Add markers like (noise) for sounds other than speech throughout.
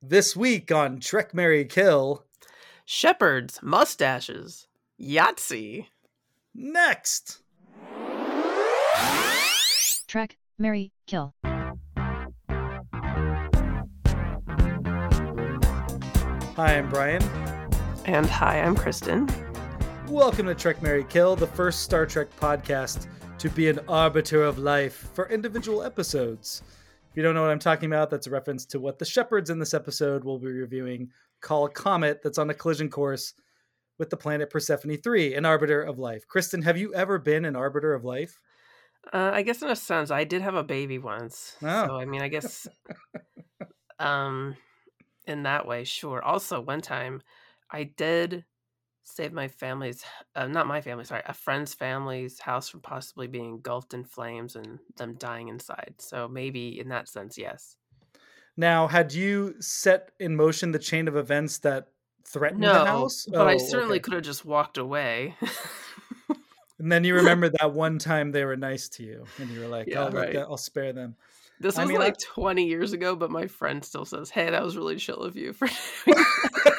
This week on Trek Marry Kill. Shepherds, mustaches, Yahtzee. Next. Trek, Marry, Kill. Hi, I'm Bryan. And hi, I'm Kristen. Welcome to Trek Marry Kill, the first Star Trek podcast to be an arbiter of life for individual episodes. If you don't know what I'm talking about, that's a reference to what the shepherds in this episode will be reviewing call a comet that's on a collision course with the planet Persephone 3, an arbiter of life. Kristen, have you ever been an arbiter of life? Uh, I guess in a sense, I did have a baby once. Oh. So I mean, I guess, um, in that way, sure. Also, one time, I did save my family's, uh, not my family, sorry, a friend's family's house from possibly being engulfed in flames and them dying inside. So maybe in that sense, yes. Now, had you set in motion the chain of events that threatened No, the house? but I Oh, certainly okay. could have just walked away. And then you (laughs) remember that one time they were nice to you, and you were like, Yeah, "I'll, right. I'll spare them." This I was mean, I- like 20 years ago, but my friend still says, "Hey, that was really chill of you for." (laughs) (laughs)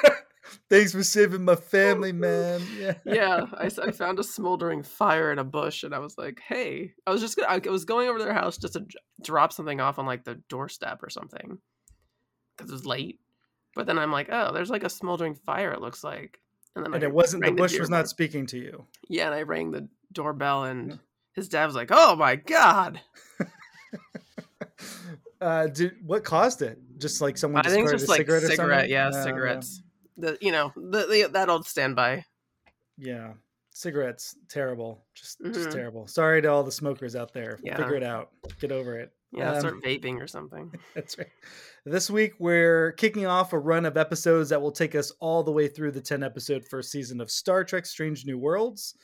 Thanks for saving my family, man. Yeah. yeah, (laughs) I, I, found a smoldering fire in a bush, and I was like, "Hey," I was just gonna, I was going over to their house just to drop something off on like the doorstep or something because it was late. But then I'm like, "Oh, there's like a smoldering fire." It looks like, and then And it wasn't the bush was not speaking to you. Yeah, and I rang the doorbell, and his dad was like, "Oh my god!" (laughs) Uh, did what caused it? Just like someone I think it's discarded just like a cigarette, or cigarette, something? yeah, Uh, cigarettes. The you know the, the that old standby. Yeah, cigarettes, terrible. Just, just Mhm. terrible. Sorry to all the smokers out there. Yeah. Figure it out. Get over it. Yeah, Um, start vaping or something. (laughs) That's right. This week, we're kicking off a run of episodes that will take us all the way through the 10 episode first season of Star Trek Strange New Worlds.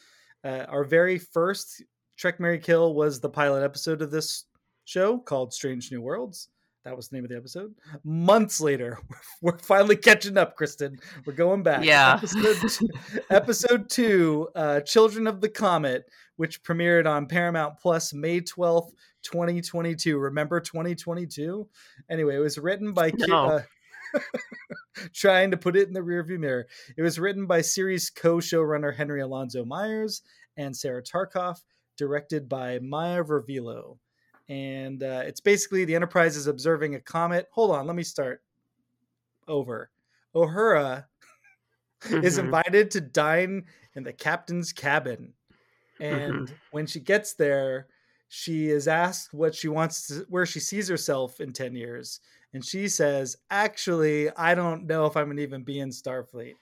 Uh, our very first Trek Marry Kill was the pilot episode of this show called Strange New Worlds. That was the name of the episode. Months later, (laughs) we're finally catching up, Kristen. We're going back. Yeah. Episode two, episode two uh, Children of the Comet, which premiered on Paramount Plus May 12th, 2022. Remember 2022? Anyway, it was written by No. uh, (laughs) trying to put it in the rearview mirror. It was written by series co-showrunner Henry Alonso Myers and Sarah Tarkoff, directed by Maja Vrvilo. And uh, it's basically the Enterprise is observing a comet. Hold on, let me start over. Uhura (laughs) is Mhm. invited to dine in the captain's cabin. And when she gets there, she is asked what she wants to, where she sees herself in 10 years. And she says, Actually, I don't know if I'm going to even be in Starfleet.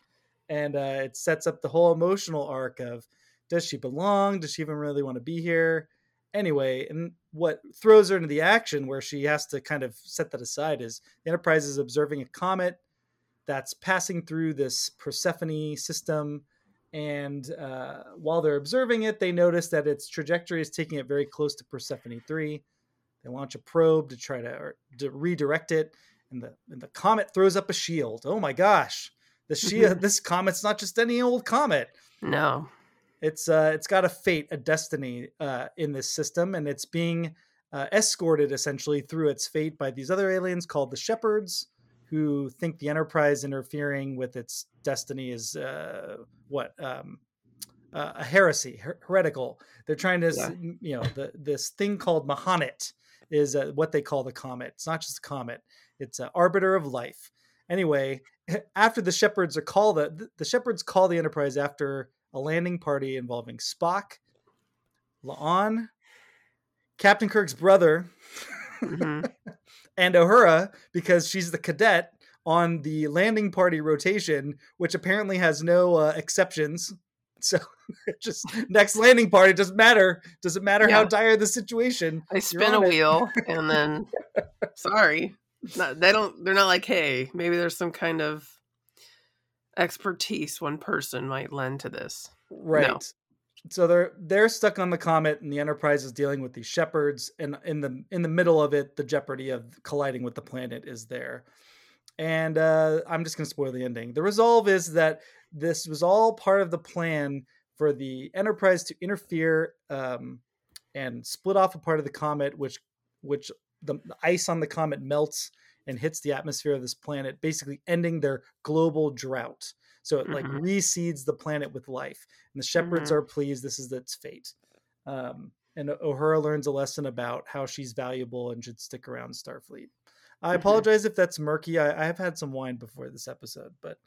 And uh, it sets up the whole emotional arc of does she belong? Does she even really want to be here? Anyway, and what throws her into the action where she has to kind of set that aside is the Enterprise is observing a comet that's passing through this Persephone system. And uh, while they're observing it, they notice that its trajectory is taking it very close to Persephone 3. They launch a probe to try to, to redirect it, and the, and the comet throws up a shield. Oh my gosh. The shield, (laughs) this comet's not just any old comet. No. It's uh, it's got a fate, a destiny uh, in this system, and it's being uh, escorted essentially through its fate by these other aliens called the Shepherds, who think the Enterprise interfering with its destiny is uh, what um, uh, a heresy, her- heretical. They're trying to, Yeah. you know, the, this thing called M'hanit is uh, what they call the comet. It's not just a comet; it's an arbiter of life. Anyway, (laughs) after the Shepherds are called the the Shepherds call the Enterprise after a landing party involving Spock, La'an, Captain Kirk's brother, Mhm. (laughs) and Uhura because she's the cadet on the landing party rotation, which apparently has no uh, exceptions. (laughs) So (laughs) just next landing party doesn't matter. Doesn't matter how dire the situation. I spin a it. wheel and then sorry. Not, they don't they're not like, hey, maybe there's some kind of expertise one person might lend to this. Right. So they're they're stuck on the comet, and the Enterprise is dealing with these shepherds, and in the in the middle of it, the jeopardy of colliding with the planet is there. And uh, I'm just going to spoil the ending. The resolve is that this was all part of the plan for the Enterprise to interfere um, and split off a part of the comet, which which the, the ice on the comet melts and hits the atmosphere of this planet, basically ending their global drought. So it like Mhm. reseeds the planet with life, and the shepherds Mhm. are pleased. This is its fate. Um, and Uhura learns a lesson about how she's valuable and should stick around Starfleet. I Mhm. apologize if that's murky. I, I have had some wine before this episode, but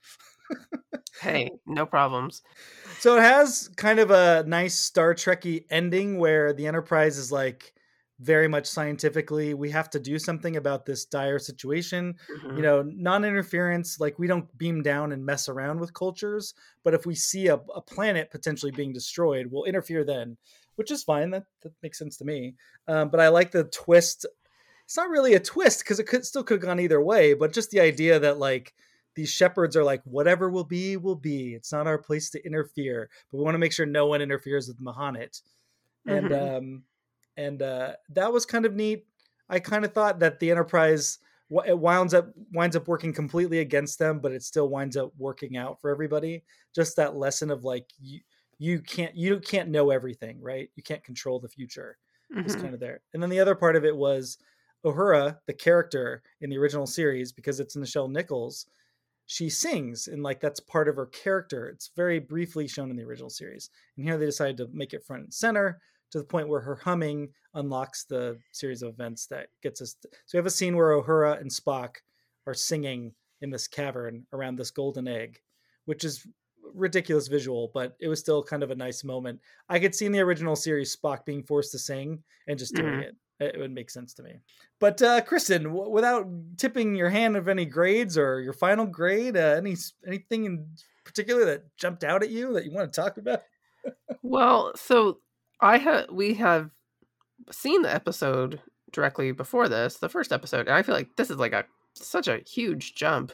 (laughs) Hey, no problems. so it has kind of a nice Star Trekky ending where the Enterprise is like very much scientifically, we have to do something about this dire situation. Mhm. You know, non-interference, like we don't beam down and mess around with cultures, but if we see a, a planet potentially being destroyed, we'll interfere then, which is fine. That that makes sense to me. Um, but I like the twist. It's not really a twist because it could still could have gone either way, but just the idea that like these shepherds are like whatever will be will be it's not our place to interfere but we want to make sure no one interferes with M'hanit and Mhm. um and uh that was kind of neat i kind of thought that the enterprise it winds up winds up working completely against them but it still winds up working out for everybody just that lesson of like you you can't you can't know everything right you can't control the future was Mhm. kind of there. And then the other part of it was Uhura, the character in the original series, because it's Nichelle Nichols, she sings and like that's part of her character. It's very briefly shown in the original series. And here they decided to make it front and center to the point where her humming unlocks the series of events that gets us. so we have a scene where Uhura and Spock are singing in this cavern around this golden egg, which is ridiculous visual, but it was still kind of a nice moment. I could see in the original series Spock being forced to sing and just doing Mhm. it. It it would make sense to me. But uh, Kristen, w- without tipping your hand of any grades or your final grade, uh, any anything in particular that jumped out at you that you want to talk about? (laughs) Well, so I have we have seen the episode directly before this, the first episode, and I feel like this is like a such a huge jump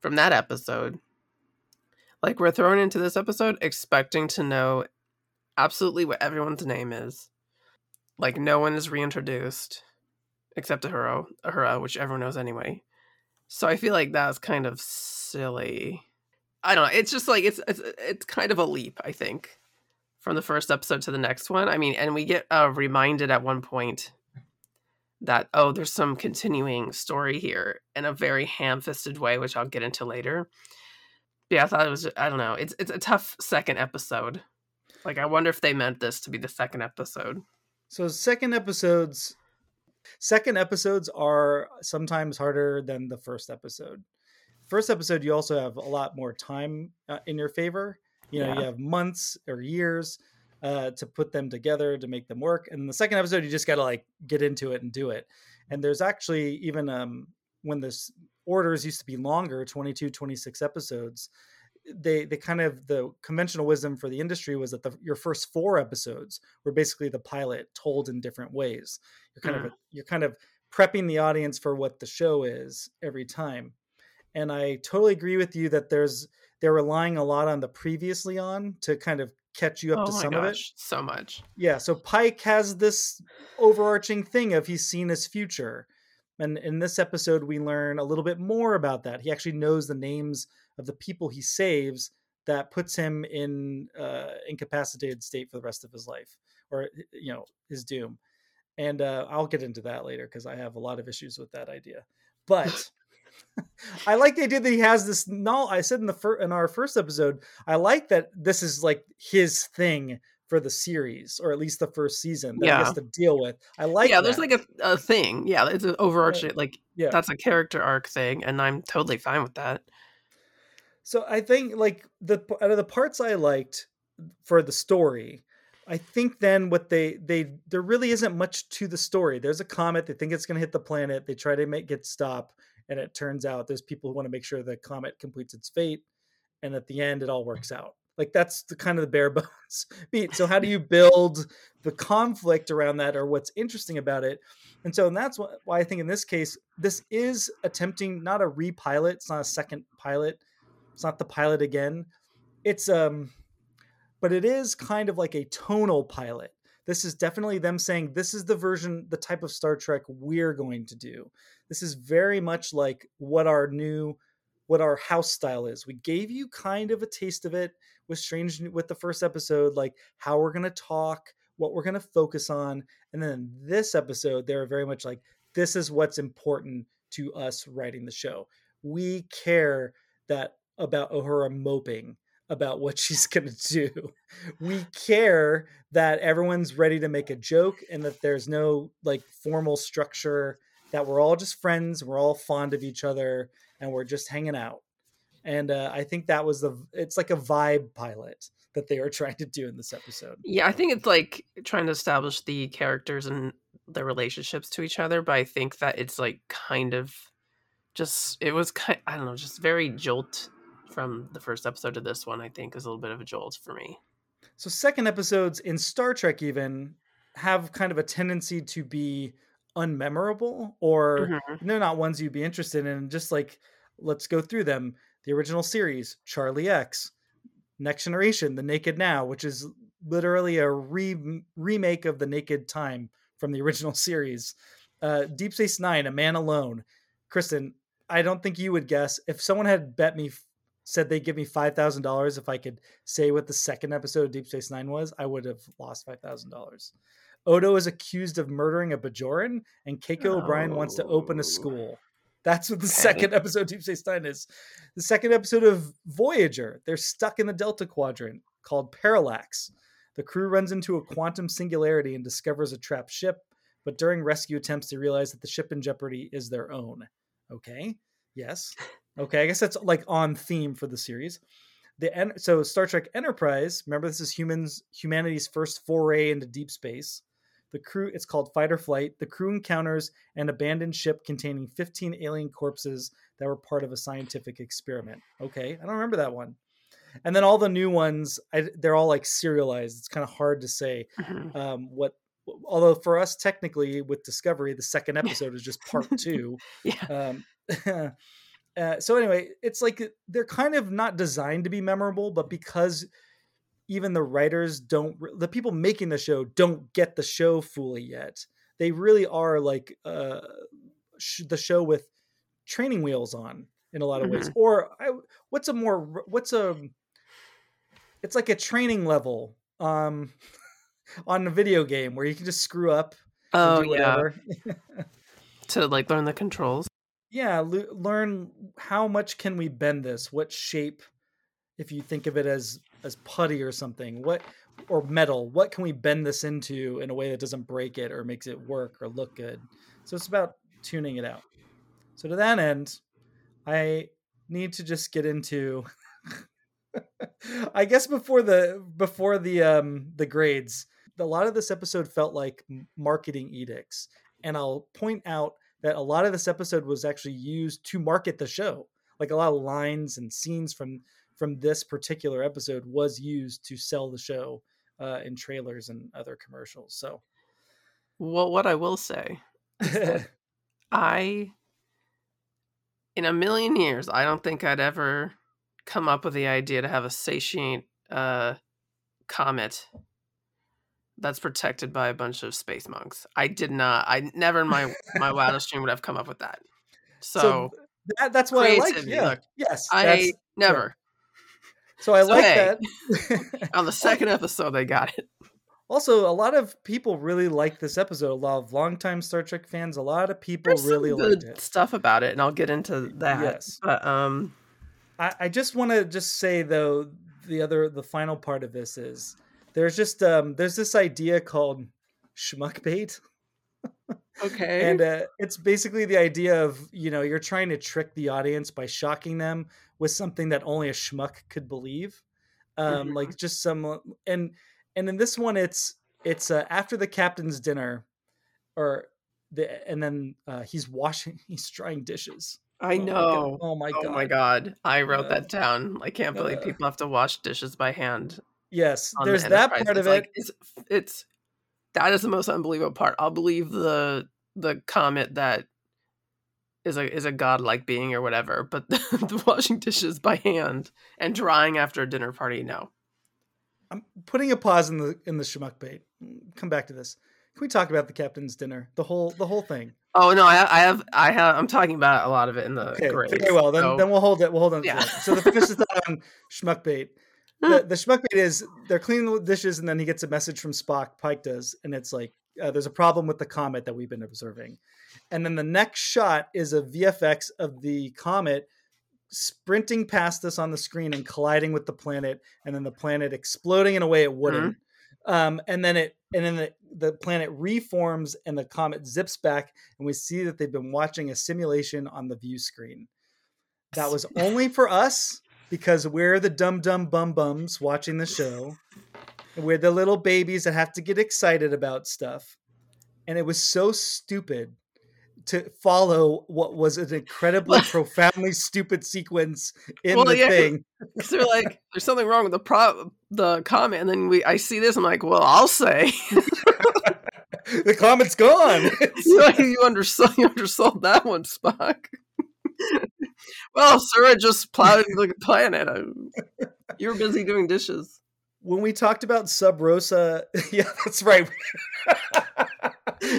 from that episode. Like we're thrown into this episode expecting to know absolutely what everyone's name is. Like no one is reintroduced except Uhura, Uhura, which everyone knows anyway. So I feel like that's kind of silly. I don't know. It's just like it's it's it's kind of a leap, I think, from the first episode to the next one. I mean, and we get uh, reminded at one point that oh, there's some continuing story here in a very ham-fisted way, which I'll get into later. But yeah, I thought it was. I don't know. It's it's a tough second episode. Like, I wonder if they meant this to be the second episode. So second episodes second episodes are sometimes harder than the first episode. First episode you also have a lot more time uh, in your favor. You know, Yeah. you have months or years uh, to put them together to make them work. And the second episode you just got to like get into it and do it. And there's actually even um when this orders used to be longer, 22 26 episodes, they they kind of the conventional wisdom for the industry was that the your first four episodes were basically the pilot told in different ways. You're kind of you're kind of prepping the audience for what the show is every time. And I totally agree with you that there's they're relying a lot on the previously on to kind of catch you up to oh my some of it. so much. Yeah, so Pike has this overarching thing of he's seen his future. And in this episode, we learn a little bit more about that. He actually knows the names of the people he saves that puts him in uh, incapacitated state for the rest of his life or, you know, his doom. And uh, I'll get into that later because I have a lot of issues with that idea. But I like the idea that he has this. No, I said in the fir- in our first episode, I like that this is like his thing for the series, or at least the first season that he Yeah. has to deal with. I like. yeah, there's like a, a thing. Yeah, it's an overarching like yeah. that's a character arc thing, and I'm totally fine with that. So I think like the out of the parts I liked for the story, I think then what they they there really isn't much to the story. There's a comet. They think it's going to hit the planet. They try to make it stop, and it turns out there's people who want to make sure the comet completes its fate, and at the end it all works out. Like that's the kind of the bare (laughs) bones beat. So how do you build the conflict around that, or what's interesting about it? And so and that's wh- why I think in this case this is attempting not a repilot. It's not a second pilot. It's not the pilot again. It's um but it is kind of like a tonal pilot. This is definitely them saying this is the version, the type of Star Trek we're going to do. This is very much like what our new, what our house style is. We gave you kind of a taste of it with Strange with the first episode, like how we're gonna talk, what we're gonna focus on, and then this episode, they're very much like this is what's important to us writing the show. We care that about Uhura moping about what (laughs) she's going to do. We care that everyone's ready to make a joke and that there's no like formal structure that we're all just friends, we're all fond of each other and we're just hanging out. And uh, I think that was the it's like a vibe pilot that they were (laughs) trying to do in this episode. Yeah, I think it's like trying to establish the characters and their relationships to each other, but I think that it's like kind of just it was kind I don't know, just very jolt from the first episode to this one, I think is a little bit of a jolt for me. So second episodes in Star Trek even have kind of a tendency to be unmemorable or Mhm. they're not ones you'd be interested in. Just like let's go through them. The original series, Charlie X, Next Generation, The Naked Now, which is literally a re- remake of The Naked Time from the original (laughs) series. Uh, Deep Space Nine, A Man Alone. Kristen, I don't think you would guess if someone had bet me, said they'd give me five thousand dollars if I could say what the second episode of Deep Space Nine was, I would have lost five thousand dollars. Odo is accused of murdering a Bajoran, and Keiko O'Brien wants to open Oh. a school. That's what the (laughs) second episode of Deep Space Nine is. The second episode of Voyager, they're stuck in the Delta Quadrant called Parallax. The crew runs into a quantum singularity and discovers a trapped ship, but during rescue attempts, they realize that the ship in jeopardy is their own. Okay, yes. (laughs) Okay, I guess that's like on theme for the series. The so Star Trek Enterprise. Remember, this is humans humanity's first foray into deep space. The crew, it's called Fight or Flight. The crew encounters an abandoned ship containing 15 alien corpses that were part of a scientific experiment. Okay, I don't remember that one. And then all the new ones, I, they're all like serialized. It's kind of hard to say Mhm. um, what. Although for us, technically, with Discovery, the second episode is just part (laughs) two. Yeah. Um, (laughs) uh, so anyway, it's like they're kind of not designed to be memorable, but because even the writers don't, the people making the show don't get the show fully yet. They really are like uh, sh- the show with training wheels on in a lot of ways. Or I, what's a more what's a it's like a training level um (laughs) on a video game where you can just screw up and Oh do yeah. whatever. (laughs) To like learn the controls. Yeah l- learn how much can we bend this? What shape if you think of it as as putty or something what or metal what can we bend this into in a way that doesn't break it or makes it work or look good? So it's about tuning it out. So to that end i need to just get into (laughs) i guess before the before the um the grades a lot of this episode felt like marketing edicts and I'll point out that a lot of this episode was actually used to market the show. Like a lot of lines and scenes from from this particular episode was used to sell the show uh, in trailers and other commercials. So Well, what I will say, (laughs) I, in a million years, I don't think I'd ever come up with the idea to have a satiate uh, comet that's protected by a bunch of space monks. I did not. I never in my my wildest dream would have come up with that. So, that, that's what I like. Yeah. look, yes. I never. so I so like hey. that. (laughs) On the second episode, they got it. also, a lot of people really like this episode. A lot of longtime Star Trek fans. A lot of people There's really liked it. stuff about it, and I'll get into that. Yes. But um, I, I just want to just say though the other the final part of this is there's just um there's this idea called schmuck bait okay. and uh, it's basically the idea of you know you're trying to trick the audience by shocking them with something that only a schmuck could believe um Mhm. like just some and and in this one it's it's uh, after the captain's dinner or the and then uh, he's washing (laughs) he's drying dishes I Oh my know. oh my god Oh my god, I wrote Uh, that down. I can't believe uh, people have to wash dishes by hand. Yes On the there's that part of like, it It's, it's that is the most unbelievable part. I'll believe the the comet that is a is a godlike being or whatever, but the, (laughs) the washing dishes by hand and drying after a dinner party, no. I'm putting a pause in the in the schmuck bait. Mm, come back to this. Can we talk about the captain's dinner? The whole the whole thing. Oh no, I, I have I have I'm talking about a lot of it in the Okay, grades. very well. Then so- then we'll hold it. We'll hold on. To Yeah. that. So the finish is on schmuck bait. The, (laughs) the schmuck bait is they're cleaning the dishes and then he gets a message from Spock. Pike does, and it's like uh, there's a problem with the comet that we've been observing. And then the next shot is a VFX of the comet sprinting past us on the screen and colliding with the planet, and then the planet exploding in a way it wouldn't. Um, and then it and then the, the planet reforms and the comet zips back, and we see that they've been watching a simulation on the view screen. That was (laughs) only for us because we're the dumb dumb bum bums watching the show. We're the little babies that have to get excited about stuff. And it was so stupid to follow what was an incredibly (laughs) profoundly stupid sequence in Well, the yeah. thing. 'Cause they're like, there's something wrong with the pro the comet, and then we I see this, I'm like, well, I'll say. (laughs) The comet's gone. (laughs) You, you undersold you undersold that one, Spock. Well, sir, I just plowed into the planet. You were busy doing dishes. when we talked about Sub Rosa, (laughs) yeah, that's right.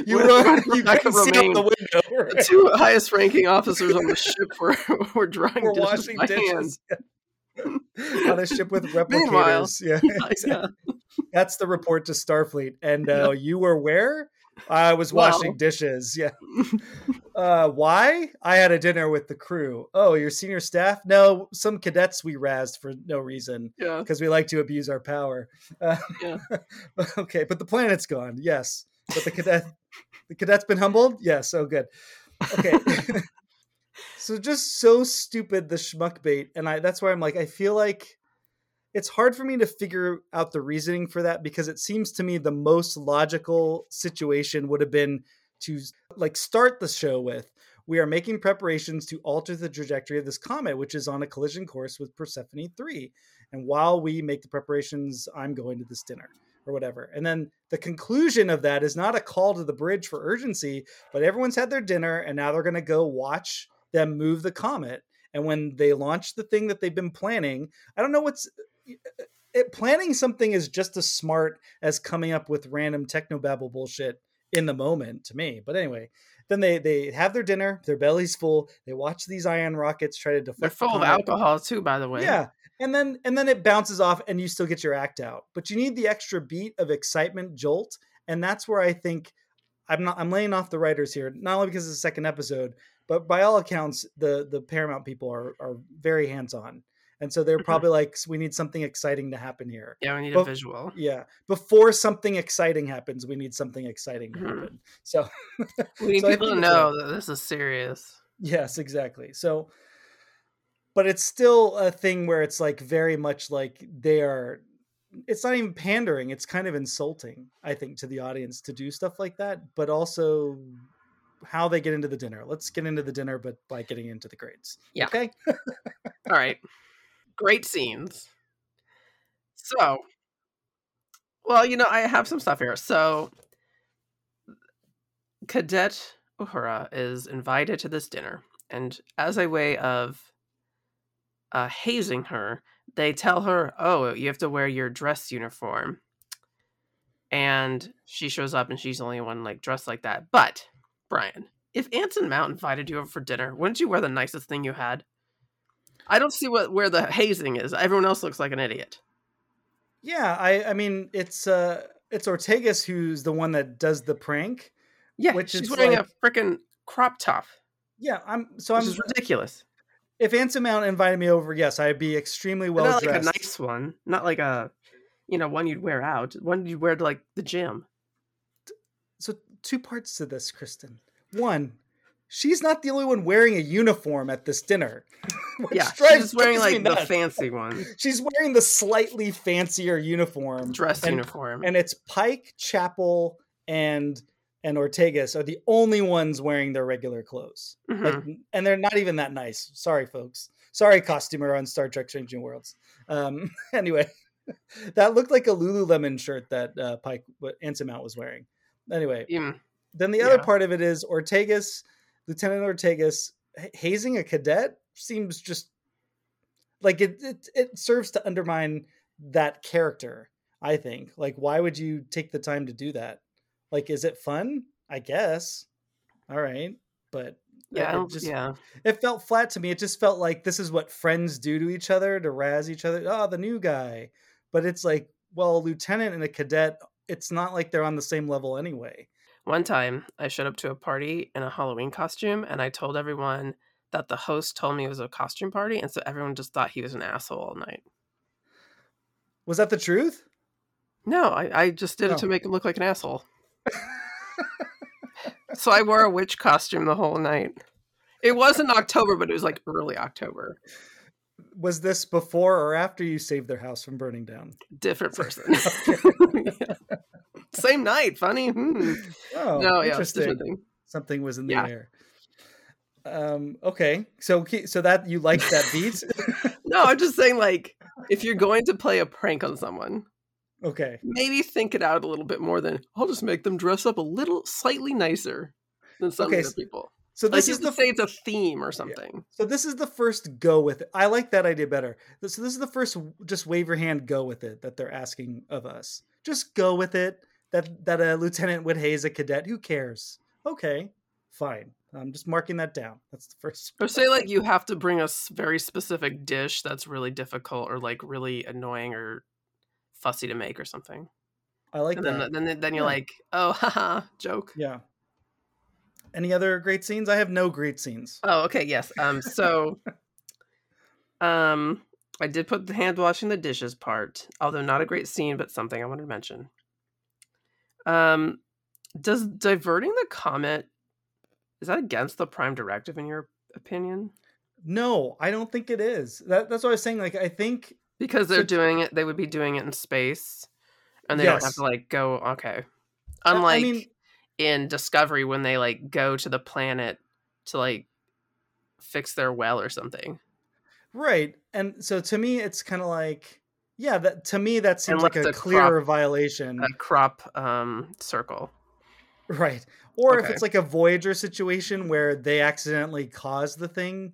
you were run, you can see out the window. The two highest ranking officers on the ship were, were drying We're dishes washing by hand. dishes on a ship with (laughs) replicators. Yeah, (laughs) Yeah. that's the report to Starfleet. And uh, you were where? I was washing dishes. Yeah. (laughs) Uh, why? I had a dinner with the crew. Oh, your senior staff? No, some cadets we razzed for no reason Yeah. because we like to abuse our power. Uh, Yeah. (laughs) okay, but the planet's gone. Yes, but the cadet, the cadet's been humbled. Yes. Oh, good. Okay. (laughs) so just so stupid the schmuck bait, and I that's why I'm like I feel like it's hard for me to figure out the reasoning for that because it seems to me the most logical situation would have been to like start the show with we are making preparations to alter the trajectory of this comet which is on a collision course with Persephone 3 and while we make the preparations I'm going to this dinner or whatever. And then the conclusion of that is not a call to the bridge for urgency but everyone's had their dinner and now they're going to go watch them move the comet. And when they launch the thing that they've been planning I don't know what's it, planning something is just as smart as coming up with random technobabble bullshit in the moment to me. But anyway, then they they have their dinner, their bellies full. They watch these ion rockets try to deflect. They're the full of alcohol too, by the way. Yeah, and then and then it bounces off, and you still get your act out. But you need the extra beat of excitement, jolt, and that's where I think I'm not. I'm laying off the writers here, not only because it's the second episode, but by all accounts, the the Paramount people are are very hands on, and so they're Mhm. probably like, we need something exciting to happen here. Yeah, we need But- a visual. Yeah, before something exciting happens, we need something exciting to Mhm. happen. So (laughs) We need So people to think it's a- know that this is serious. Yes, exactly. So, but it's still a thing where it's like very much like they are. It's not even pandering. It's kind of insulting, I think, to the audience to do stuff like that. But also, how they get into the dinner. Let's get into the dinner, but by getting into the grades. Yeah. Okay. (laughs) All right. Great scenes. So, well, you know, I have some stuff here. So, Cadet Uhura is invited to this dinner, and as a way of uh, hazing her, they tell her, "Oh, you have to wear your dress uniform." And she shows up, and she's the only one like dressed like that. But Bryan, if Anson Mount invited you over for dinner, wouldn't you wear the nicest thing you had? I don't see what where the hazing is. Everyone else looks like an idiot. Yeah, I. I mean, it's uh, it's Ortegas who's the one that does the prank. Yeah, Which she's is wearing like- a freaking crop top, Yeah, I'm. So I'm. is ridiculous. If Anson Mount invited me over, yes, I'd be extremely well not dressed. like a nice one, not like a, you know, one you'd wear out. One you'd wear to like the gym. so two parts to this, Kristen. One, she's not the only one wearing a uniform at this dinner. (laughs) Yeah, she's wearing like the fancy one, She's wearing the slightly fancier uniform, dress and, uniform. and it's Pike, Chapel, and and Ortegas are the only ones wearing their regular clothes. Mhm. Like, and they're not even that nice. Sorry, folks. Sorry, costumer on Star Trek: Strange New Worlds. Um, (laughs) anyway, (laughs) that looked like a Lululemon shirt that uh, Pike, Anson Mount was wearing. Anyway, Mm, then the other Yeah. part of it is Ortegas, Lieutenant Ortegas hazing a cadet seems just like it, it. It serves to undermine that character. I think. Like, why would you take the time to do that? Like, is it fun? I guess. All right, but yeah, it just yeah. it felt flat to me. It just felt like this is what friends do to each other to razz each other. Oh, the new guy. But it's like, well, a lieutenant and a cadet it's not like they're on the same level anyway. One time, I showed up to a party in a Halloween costume, and I told everyone that the host told me it was a costume party, and so everyone just thought he was an asshole all night. Was that the truth? No, I, I just did Oh. it to make him look like an asshole. (laughs) so I wore a witch costume the whole night. It wasn't October, but it was like early October. Was this before or after you saved their house from burning down? Different person. (laughs) (laughs) Yeah. Same night. Funny. Hmm. Oh, no, interesting. thing. Something was in the Yeah. air. Um. Okay. So so that you like that beat? (laughs) No, I'm just saying, like, if you're going to play a prank on someone, okay. maybe think it out a little bit more than I'll just make them dress up a little slightly nicer than some Okay, other people. So this you is the say it's a theme or something. So this is the first go with it. I like that idea better. So this is the first just wave your hand, go with it that they're asking of us. Just go with it. That that a lieutenant would haze a cadet. Who cares? Okay, fine. I'm just marking that down. That's the first. Or say (laughs) like you have to bring a very specific dish that's really difficult or like really annoying or fussy to make or something. I like and that. then then then you're Yeah. like, oh, (laughs) haha, joke. yeah. Any other great scenes? I have no great scenes. Oh, okay, yes. Um, so, (laughs) um, I did put the hand washing the dishes part, although not a great scene, but something I wanted to mention. Um, does diverting the comet is that against the prime directive in your opinion? No, I don't think it is. That, that's what I was saying. Like I think Because they're doing it, they would be doing it in space, and they don't have to like go. Okay, unlike I mean, in Discovery when they like go to the planet to like fix their well or something. right. And so to me, it's kind of like, yeah. That to me, that seems like a the clear crop- violation. A crop um circle. Right. Or if it's like a Voyager situation where they accidentally caused the thing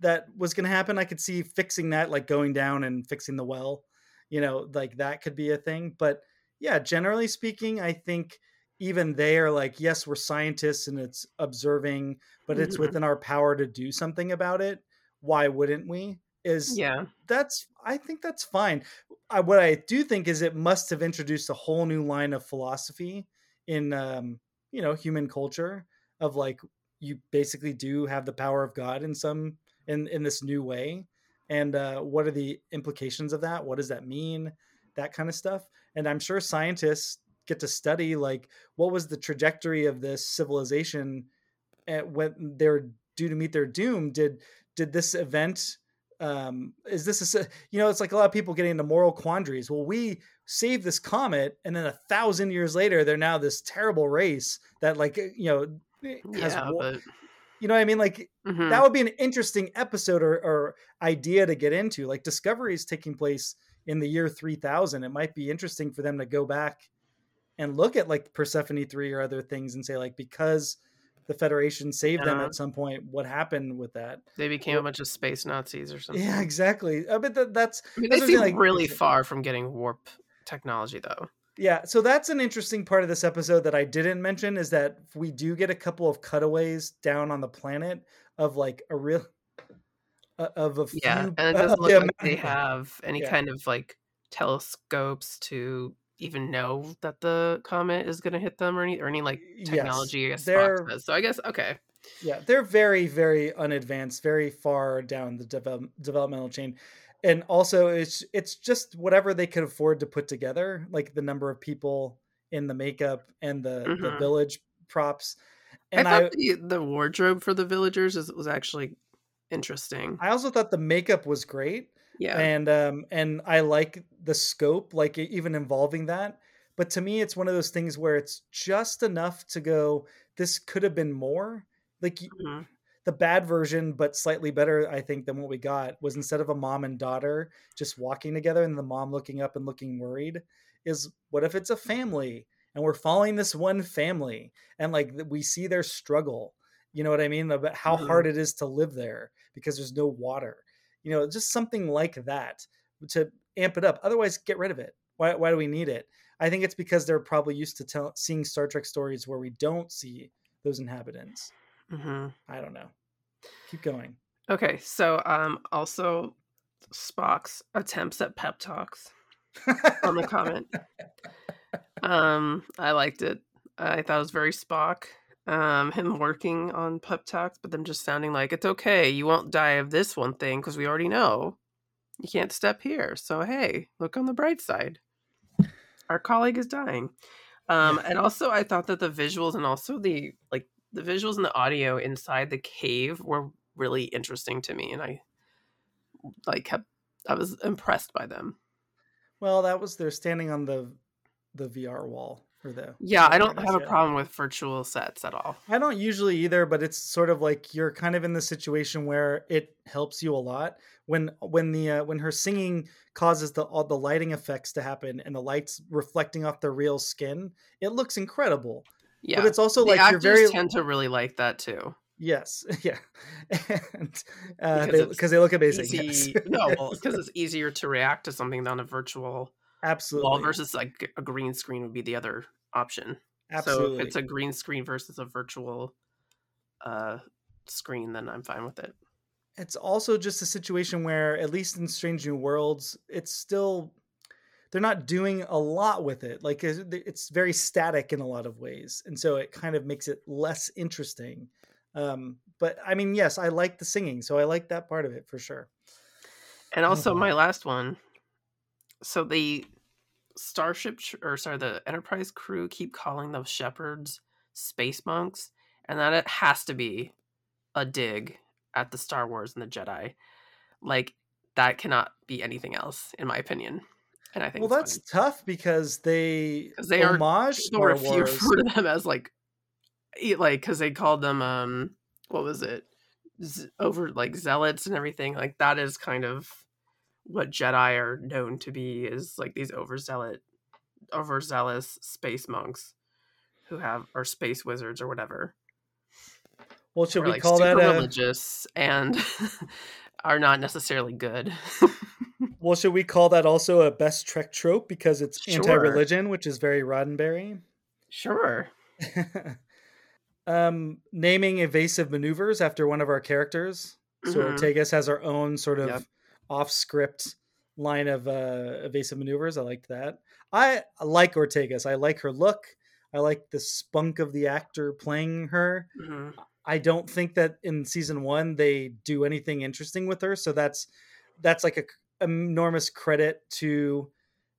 that was going to happen, I could see fixing that, like going down and fixing the well. You know, like that could be a thing. But yeah, generally speaking, I think even they are like, yes, we're scientists and it's observing, but it's Mhm. within our power to do something about it. Why wouldn't we? Is Yeah. that's I think that's fine. I, what I do think is it must have introduced a whole new line of philosophy in um, you know human culture of like you basically do have the power of God in some in in this new way, and uh, what are the implications of that? What does that mean? That kind of stuff. And I'm sure scientists get to study like what was the trajectory of this civilization at when they're due to meet their doom. Did did this event um is this a you know it's like a lot of people getting into moral quandaries. Well we saved this comet and then a thousand years later they're now this terrible race that like you know has Yeah, wa- but you know what i mean? Like mhm. that would be an interesting episode or, or idea to get into. Like discovery is taking place in the year 3000 it might be interesting for them to go back and look at like persephone 3 or other things and say like because the federation saved them at some point what happened with that they became a bunch of space Nazis or something. yeah exactly i bet that, that's I mean, that's they seem like- really far from getting warp technology, though. Yeah, so that's an interesting part of this episode that I didn't mention is that we do get a couple of cutaways down on the planet of like a real uh, of a few Yeah, and it (laughs) doesn't the look like they have any Yeah. kind of like telescopes to even know that the comet is going to hit them or any or any like technology. I Spock they're-. So I guess okay. Yeah, they're very very unadvanced, very far down the develop, developmental chain. And also it's it's just whatever they could afford to put together, like the number of people in the makeup and the the Mhm. village props. I And thought I the, the wardrobe for the villagers is, was actually interesting. I also thought the makeup was great. Yeah, and um and i like the scope like even involving that but to me it's one of those things where it's just enough to go this could have been more like Mhm. the bad version but slightly better i think than what we got was instead of a mom and daughter just walking together and the mom looking up and looking worried is what if it's a family and we're following this one family and like we see their struggle you know what i mean about how Mhm. hard it is to live there because there's no water you know just something like that to amp it up otherwise get rid of it why, why do we need it i think it's because they're probably used to tell, seeing star trek stories where we don't see those inhabitants Mhm. i don't know keep going Okay, so um, also Spock's attempts at pep talks on the comet. (laughs) um, I liked it. I thought it was very Spock. Um, him working on pep talks, but them just sounding like it's okay. You won't die of this one thing because we already know you can't step here. So hey, look on the bright side. Our colleague is dying. Um, and (laughs) also I thought that the visuals and also the like the visuals and the audio inside the cave were really interesting to me, and I like kept I was impressed by them. Well, that was they're standing on the the VR wall the. Yeah, I don't have a problem with virtual sets at all. I don't usually either, but it's sort of like you're kind of in the situation where it helps you a lot when when the uh, when her singing causes the all the lighting effects to happen and the lights reflecting off the real skin. It looks incredible, Yeah, but it's also the like you're actors very tend to really like that too. yes, (laughs) yeah, and uh, Because they they look amazing. Easy, yes. (laughs) no, well, (laughs) because it's easier to react to something on a virtual absolutely, wall versus like a green screen would be the other option. So if it's a green screen versus a virtual uh screen, then I'm fine with it. it's also just a situation where at least in strange new worlds it's still they're not doing a lot with it like it's very static in a lot of ways and so it kind of makes it less interesting um but i mean yes i like the singing so i like that part of it for sure And also my (laughs) last one. So the starship or sorry, the Enterprise crew keep calling the shepherds space monks, and that it has to be a dig at the Star Wars and the Jedi. Like that cannot be anything else, in my opinion. And I think well that's tough because they they are- homage Star refer Wars. refer to them as like, like because they called them um, what was it, Z- over like zealots and everything. Like that is kind of what Jedi are known to be is like these overzealot, overzealous space monks who have or space wizards or whatever. well should are, we like, call that a religious and (laughs) are not necessarily good. (laughs) well should we call that also a best trek trope because it's Sure. anti-religion which is very roddenberry sure. (laughs) um, naming evasive maneuvers after one of our characters. So Mhm. Ortegas has our own sort of Yep. Off-script line of uh, evasive maneuvers. I liked that. I like Ortegas. I like her look. I like the spunk of the actor playing her. Mhm. I don't think that in season one they do anything interesting with her. So that's that's like a enormous credit to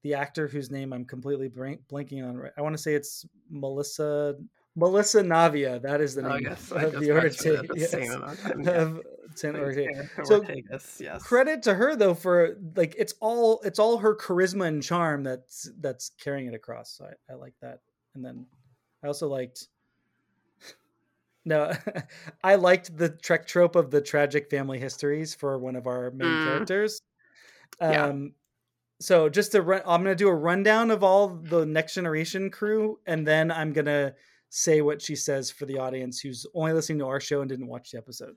the actor whose name I'm completely blank, blanking on. I want to say it's Melissa Melissa Navia. That is the Oh, name yes, of the went through Orte- yes, of yeah. San Ortega- So, Ortegas, yes. Credit to her though for like it's all it's all her charisma and charm that's that's carrying it across. So I, I like that. And then I also liked (laughs) no, (laughs) I liked the Trek trope of the tragic family histories for one of our main Mm. characters. Yeah. Um, so just to run, I'm gonna do a rundown of all the Next Generation crew, and then I'm gonna say what she says for the audience who's only listening to our show and didn't watch the episode.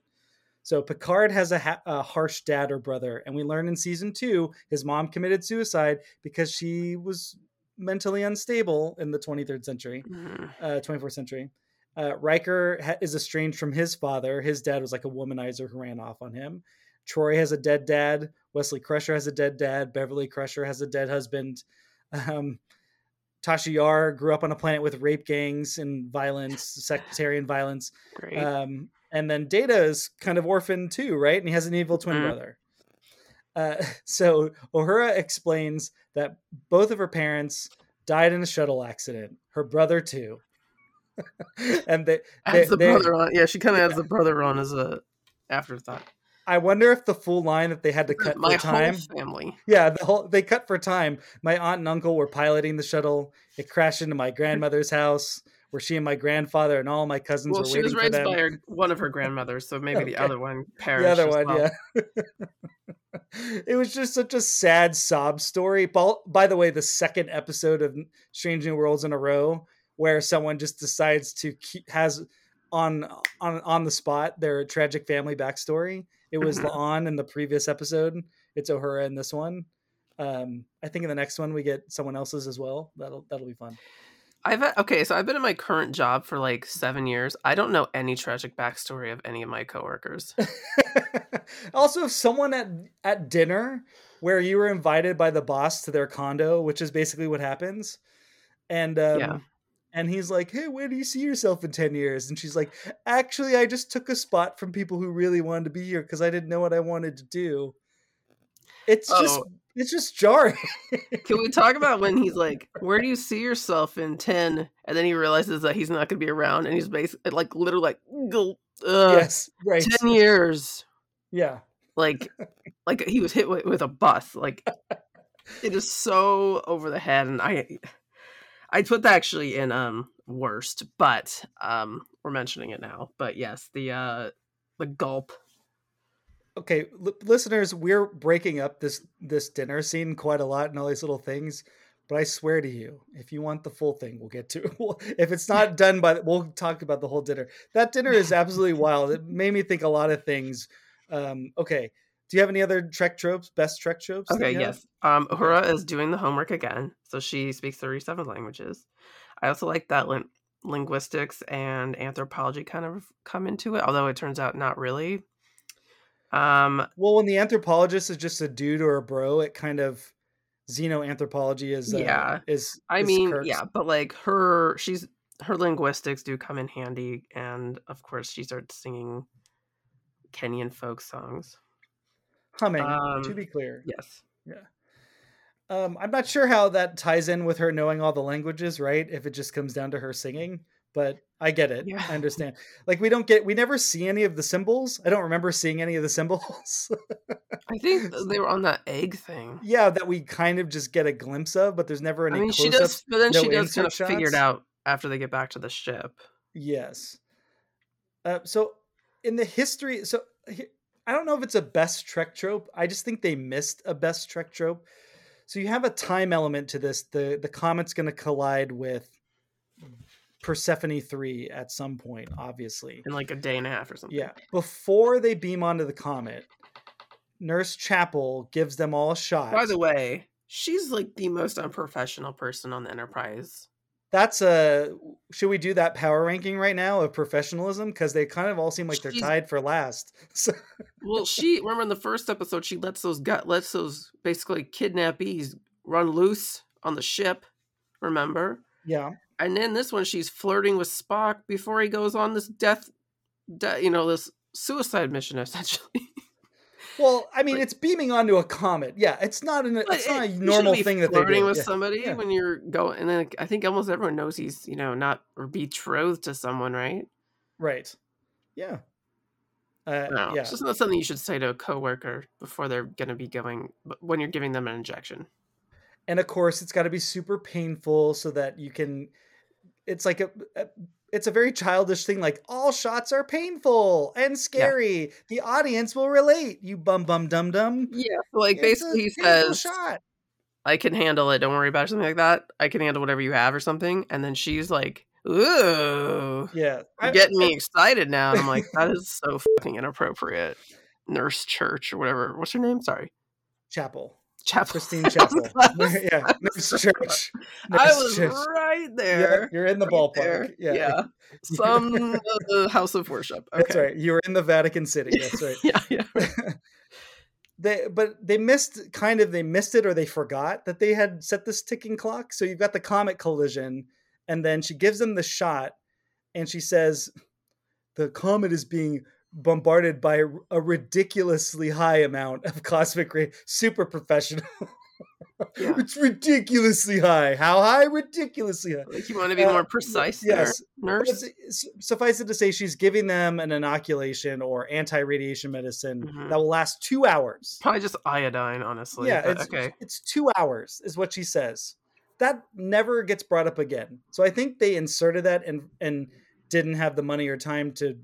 So Picard has a, ha- a harsh dad or brother, and we learn in season two his mom committed suicide because she was mentally unstable in the 23rd century Mhm. uh, 24th century. Uh, Riker ha- is estranged from his father. His dad was like a womanizer who ran off on him. Troi has a dead dad. Wesley Crusher has a dead dad. Beverly Crusher has a dead husband. Um, Tasha Yar grew up on a planet with rape gangs and violence, sectarian violence. Great. Um, and then Data is kind of orphaned too, right? And he has an evil twin Mhm. brother. Uh, (laughs) so Uhura explains that both of her parents died in a shuttle accident. Her brother too. (laughs) and they, they, adds the they- brother on. Yeah, she kind of adds the brother on as a afterthought. I wonder if the full line that they had to cut My for time. whole family. Yeah, the whole they cut for time. My aunt and uncle were piloting the shuttle. It crashed into my grandmother's house, where she and my grandfather and all my cousins Well, were she waiting was for raised them. by her, one of her grandmothers, so maybe the other one perished. the other one, well. yeah. (laughs) it was just such a sad sob story. By, by the way, the second episode of Strange New Worlds in a row, where someone just decides to keep has on on on the spot their tragic family backstory. It was (laughs) Mhm. La'an in the previous episode. It's Uhura in this one. Um, I think in the next one we get someone else's as well. That'll that'll be fun. I've okay, so I've been in my current job for like seven years. I don't know any tragic backstory of any of my coworkers. (laughs) also, if someone at at dinner where you were invited by the boss to their condo, which is basically what happens, and um, Yeah. And he's like, "Hey, where do you see yourself in ten years?" And she's like, "Actually, I just took a spot from people who really wanted to be here because I didn't know what I wanted to do." It's just Oh. it's just jarring. Can we talk about when he's (laughs) like, "Where do you see yourself in 10? And then he realizes that he's not going to be around, and he's basically like literally like, uh, yes, right. ten years." Yeah, Like, like he was hit with, with a bus. Like, it is so over the head, and I, I put that actually in um worst, but um we're mentioning it now. But yes, the uh the gulp. okay, li- listeners, we're breaking up this this dinner scene quite a lot and all these little things. But I swear to you, if you want the full thing, we'll get to (laughs) it. If it's not done by, the, we'll talk about the whole dinner. That dinner is (laughs) absolutely wild. It made me think a lot of things. Um, okay, do you have any other Trek tropes? Best Trek tropes? Okay, yes. Um, Uhura is doing the homework again, so she speaks thirty-seven languages. I also like that lin- linguistics and anthropology kind of come into it, although it turns out not really. Um, Well, when the anthropologist is just a dude or a bro, it kind of xenoanthropology is uh, Yeah. is. I is mean, Kirk's. yeah, but like her, she's her linguistics do come in handy, and of course, she starts singing Kenyan folk songs. To Um, be clear, Yes. um, I'm not sure how that ties in with her knowing all the languages, right? If it just comes down to her singing, but I get it. Yeah. I understand. Like we don't get, we never see any of the symbols. I don't remember seeing any of the symbols. (laughs) I think they were on that egg thing. yeah, that we kind of just get a glimpse of, but there's never any. I mean, she does, but then no she does kind of insert figure it out after they get back to the ship. Yes. Uh, so in the history, so I don't know if it's a best Trek trope. I just think they missed a best Trek trope. So you have a time element to this. The the comet's going to collide with Persephone three at some point, obviously. in like a day and a half or something. Yeah. Before they beam onto the comet, Nurse Chapel gives them all a shot. By the way, she's like the most unprofessional person on the Enterprise. That's a. Should we do that power ranking right now of professionalism? Because they kind of all seem like they're She's- tied for last. (laughs) So, Well, she remember in the first episode she lets those gut lets those basically kidnappees run loose on the ship. Remember? yeah. And then this one she's flirting with Spock before he goes on this death, de- you know, this suicide mission (laughs) essentially. Well, I mean, Like- it's beaming onto a comet. Yeah, it's not an. It's not a it- you normal thing that they flirting with Yeah. somebody yeah. when you're going. And then I think almost everyone knows he's you know not betrothed to someone, right? Right. Yeah. Uh, No, yeah. it's just not something you should say to a coworker before they're going to be going when you're giving them an injection. and of course, it's got to be super painful so that you can. It's like a. a it's a very childish thing. Like all shots are painful and scary. The audience will relate. You bum bum dum dum. Yeah, like It's basically he says, shot. "I can handle it. Don't worry about it," something like that. I can handle whatever you have or something. And then she's like, "Ooh, Yeah. you're getting me excited now." And I'm like, (laughs) "That is so fucking inappropriate." Nurse Church or whatever. What's her name? Sorry, Chapel. Chapel. Christine (laughs) Chapel. (laughs) yeah. Nurse (laughs) Church. I was Church. right Yeah, there. you're in the right ballpark. there. Yeah. yeah. Some of the house of worship. Okay. That's right. You were in the Vatican City. That's right. yeah, yeah. they but they missed kind of they missed it or they forgot that they had set this ticking clock. So you've got the comet collision, and then she gives them the shot, and she says, "The comet is being bombarded by a ridiculously high amount of (laughs) cosmic ray. Super professional. Yeah. it's ridiculously high. How high? Ridiculously high." Like you want to be Uh, more precise yes. there, nurse. suffice it to say, she's giving them an inoculation or anti-radiation medicine Mhm. that will last two hours. Probably just iodine, honestly. yeah, but it's, okay. it's two hours, is what she says. That never gets brought up again. So I think they inserted that and and didn't have the money or time to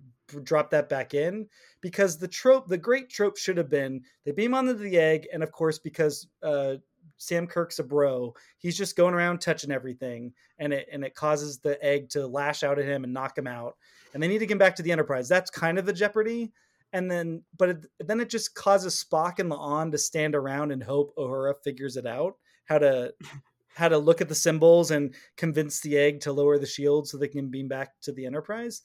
drop that back in because the trope, the great trope, should have been they beam onto the egg, and of course because uh, Sam Kirk's a bro, he's just going around touching everything, and it and it causes the egg to lash out at him and knock him out, and they need to get back to the Enterprise. That's kind of the jeopardy. And then, but it, then it just causes Spock and La'an to stand around and hope Uhura figures it out how to how to look at the symbols and convince the egg to lower the shield so they can beam back to the Enterprise.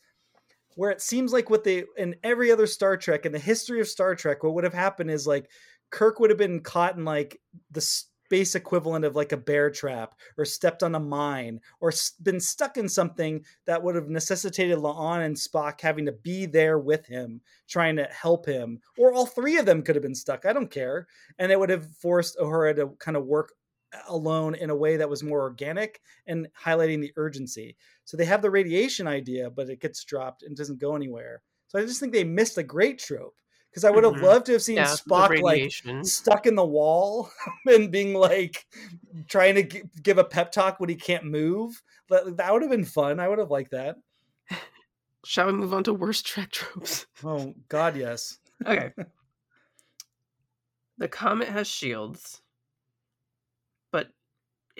Where it seems like what they in every other Star Trek in the history of Star Trek, what would have happened is like Kirk would have been caught in like the space equivalent of like a bear trap or stepped on a mine or been stuck in something that would have necessitated La'an and Spock having to be there with him, trying to help him, or all three of them could have been stuck. I don't care. And it would have forced Uhura to kind of work alone in a way that was more organic and highlighting the urgency. So they have the radiation idea, but it gets dropped and doesn't go anywhere. So I just think they missed a great trope because I would have Mhm. loved to have seen Yeah, Spock like stuck in the wall (laughs) and being like trying to gi- give a pep talk when he can't move. That, that would have been fun. I would have liked that. (laughs) Shall we move on to worst Trek tropes? (laughs) Oh God, yes. Okay. the comet has shields, but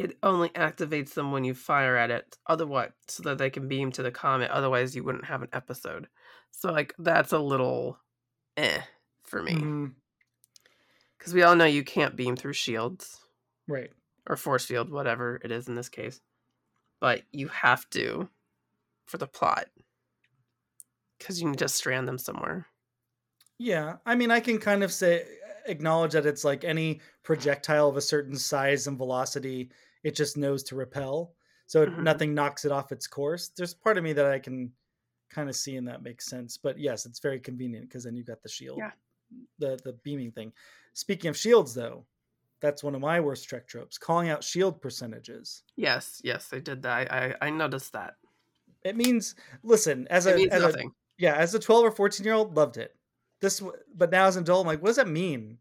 it only activates them when you fire at it. Otherwise, so that they can beam to the comet. Otherwise, you wouldn't have an episode. So, like, that's a little eh for me because we all know you can't beam through shields Right. or force field, whatever it is in this case. But you have to for the plot because you need to strand them somewhere. Yeah, I mean, I can kind of say acknowledge that it's like any projectile of a certain size and velocity, it just knows to repel. So Mhm. nothing knocks it off its course. There's part of me that I can kind of see and that makes sense. But yes, it's very convenient because then you've got the shield, Yeah. the the beaming thing. Speaking of shields, though, that's one of my worst Trek tropes: calling out shield percentages. Yes, yes, i did that. I, I, I noticed that. It means listen as It a as a yeah as a 12 or 14 year old loved it. This, but now as an adult, I'm like, what does that mean?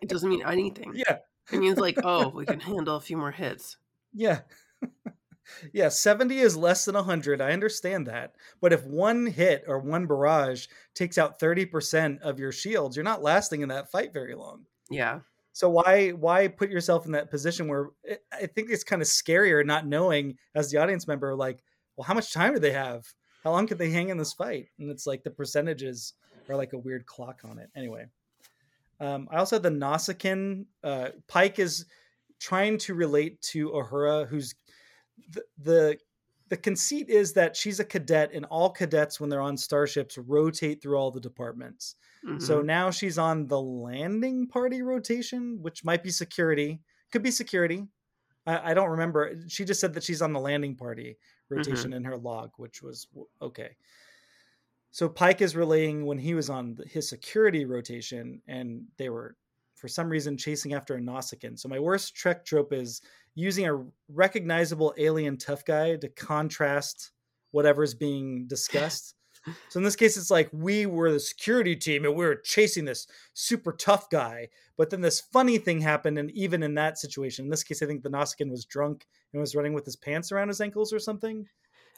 It doesn't mean anything. (laughs) Yeah, It means like, oh, we can handle a few more hits. Yeah. (laughs) yeah, 70 is less than 100. I understand that. But if one hit or one barrage takes out 30% of your shields, you're not lasting in that fight very long. Yeah. So why why put yourself in that position where it, I think it's kind of scarier not knowing as the audience member like, well, how much time do they have? How long could they hang in this fight? And it's like the percentages are like a weird clock on it. Anyway, um, I also had the Nausicaan. Uh, Pike is trying to relate to Uhura, who's the, the the conceit is that she's a cadet, and all cadets, when they're on starships, rotate through all the departments. So Mhm. now she's on the landing party rotation, which might be security, could be security. I, I don't remember. She just said that she's on the landing party rotation in her log, which was okay. So Pike is relaying when he was on his security rotation, and they were for some reason chasing after a Nausicaan. So my worst Trek trope is using a recognizable alien tough guy to contrast whatever's being discussed. So in this case, it's like we were the security team and we were chasing this super tough guy. But then this funny thing happened, and even in that situation, in this case, I think the Nausicaan was drunk and was running with his pants around his ankles or something.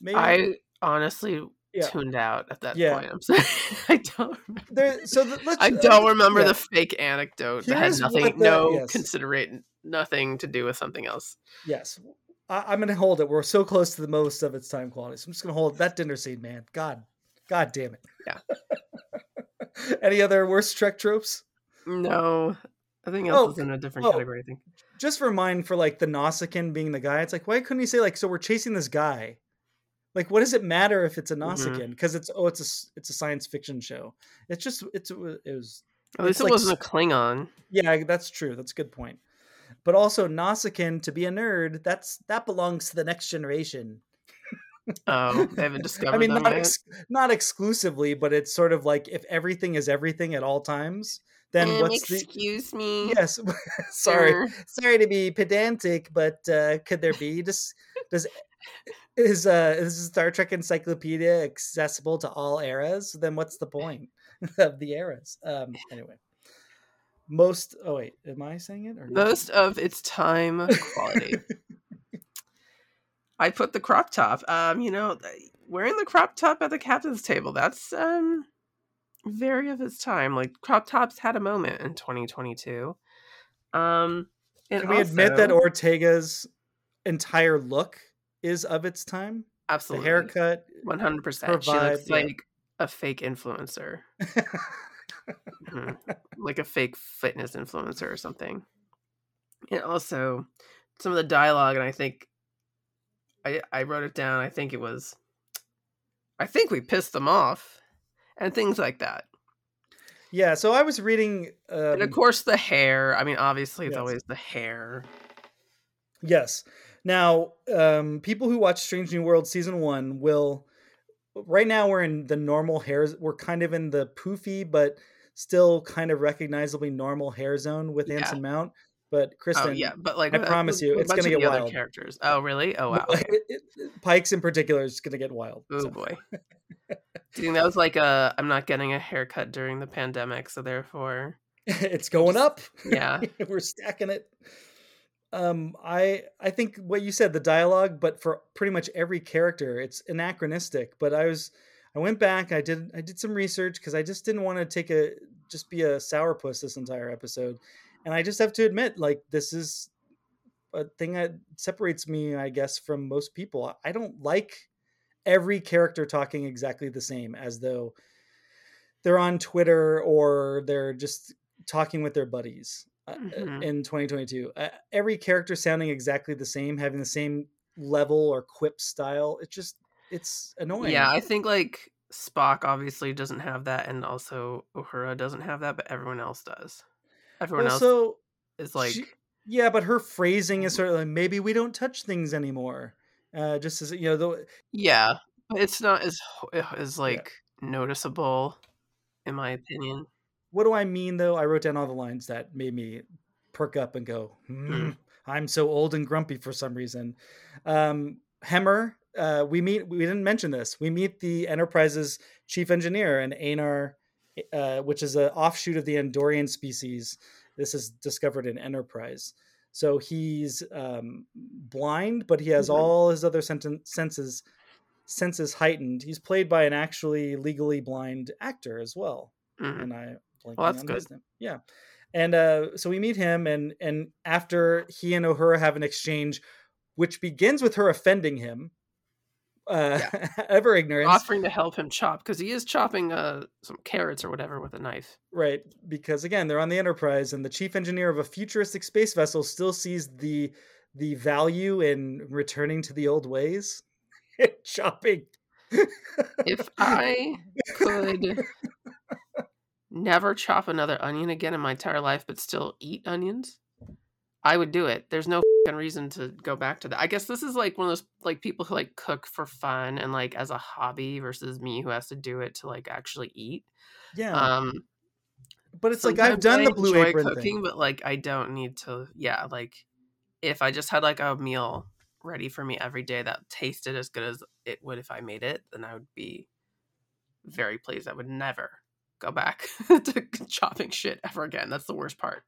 Maybe I honestly Yeah. tuned out at that Yeah. point. I'm sorry. (laughs) I don't. Remember. there. So the, I don't remember yeah. the fake anecdote that had nothing, the- no yes. considerate, nothing to do with something else. Yes, I, I'm going to hold it. We're so close to the most of its time quality, so I'm just going to hold that dinner scene, man. God, God damn it. Yeah. (laughs) Any other worst Trek tropes? No, I think else Oh, is in a different oh. category. I think. just for mine for like the Nausicaan being the guy, it's like why couldn't he say like so we're chasing this guy? Like what does it matter if it's a Mhm. Nausicaan? Because it's oh it's a it's a science fiction show. It's just it's it was At least it like wasn't a Klingon. yeah that's true that's a good point. But also Nausicaan to be a nerd that's that belongs to the next generation. Oh, they haven't (laughs) discovered I mean not ex- not exclusively, but it's sort of like if everything is everything at all times, then Um, what's the excuse me? yes (laughs) sorry sorry to be pedantic, but uh, could there be just does (laughs) is uh is Star Trek Encyclopedia accessible to all eras? Then what's the point (laughs) of the eras? Um, anyway, most. Oh wait, am I saying it or? Most of its time quality. (laughs) I put the crop top. Um, you know, wearing the crop top at the captain's table. That's um very of its time. Like crop tops had a moment in 2022. Um, and Can we admit that Ortega's entire look is of its time? Absolutely. The haircut. 100%. She vibe, looks yeah. like a fake influencer, Mhm. (laughs) like a fake fitness influencer or something. And also some of the dialogue, and I think I I wrote it down. I think it was, I think we pissed them off, and things like that. Yeah, so I was reading. Um, and of course, the hair. I mean, obviously, it's Yes. always the hair. Yes. Now, um, people who watch Strange New World season one will. Right now, we're in the normal hairs. We're kind of in the poofy, but still kind of recognizably normal hair zone with Yeah. Anson Mount. But Kristen, oh yeah, but like I with- promise with you, it's gonna of get wild. characters. Oh really? Oh wow. it- it- Pikes in particular is going to get wild. Oh So, boy. (laughs) Do you think that was like a I'm not getting a haircut during the pandemic, so therefore, (laughs) it's going up. yeah. (laughs) we're stacking it. Um, I I think what you said, the dialogue, but for pretty much every character, it's anachronistic. But I was I went back, I did I did some research because I just didn't want to take a just be a sourpuss this entire episode. And I just have to admit, like this is a thing that separates me, I guess, from most people. I don't like every character talking exactly the same as though they're on Twitter or they're just talking with their buddies uh, Mhm. in 2022. Uh, every character sounding exactly the same, having the same level or quip style. It's just it's annoying. Yeah, I think like Spock obviously doesn't have that, and also Uhura doesn't have that, but everyone else does. Everyone else also, is like, she- yeah, but her phrasing is sort of like maybe we don't touch things anymore. Uh, just as you know, the, yeah, it's not as as like noticeable, in my opinion. What do I mean though? I wrote down all the lines that made me perk up and go, hmm, I'm so old and grumpy for some reason. Um, Hemmer, uh, we meet, we didn't mention this. We meet the Enterprise's chief engineer and Aenar, uh, which is an offshoot of the Andorian species. This is discovered in Enterprise. So he's um, blind, but he has Mhm. all his other senten- senses senses heightened. He's played by an actually legally blind actor as well Mhm. and I blanking Well, that's on good. his name. Yeah, and uh, so we meet him, and and after he and Uhura have an exchange, which begins with her offending him, uh, (laughs) ever ignorance, Offering to help him chop because he is chopping uh some carrots or whatever with a knife. right? Because again, they're on the Enterprise, and the chief engineer of a futuristic space vessel still sees the the value in returning to the old ways, (laughs) chopping. If (laughs) I could never chop another onion again in my entire life, but still eat onions, I would do it. There's no fing reason to go back to that. I guess this is like one of those like people who like cook for fun and like as a hobby versus me who has to do it to like actually eat. yeah, Um, but it's like I've done I the blue apron cooking, thing. but like I don't need to. Yeah, like if I just had like a meal ready for me every day that tasted as good as it would if I made it, then I would be very pleased. I would never go back (laughs) to chopping shit ever again. That's the worst part.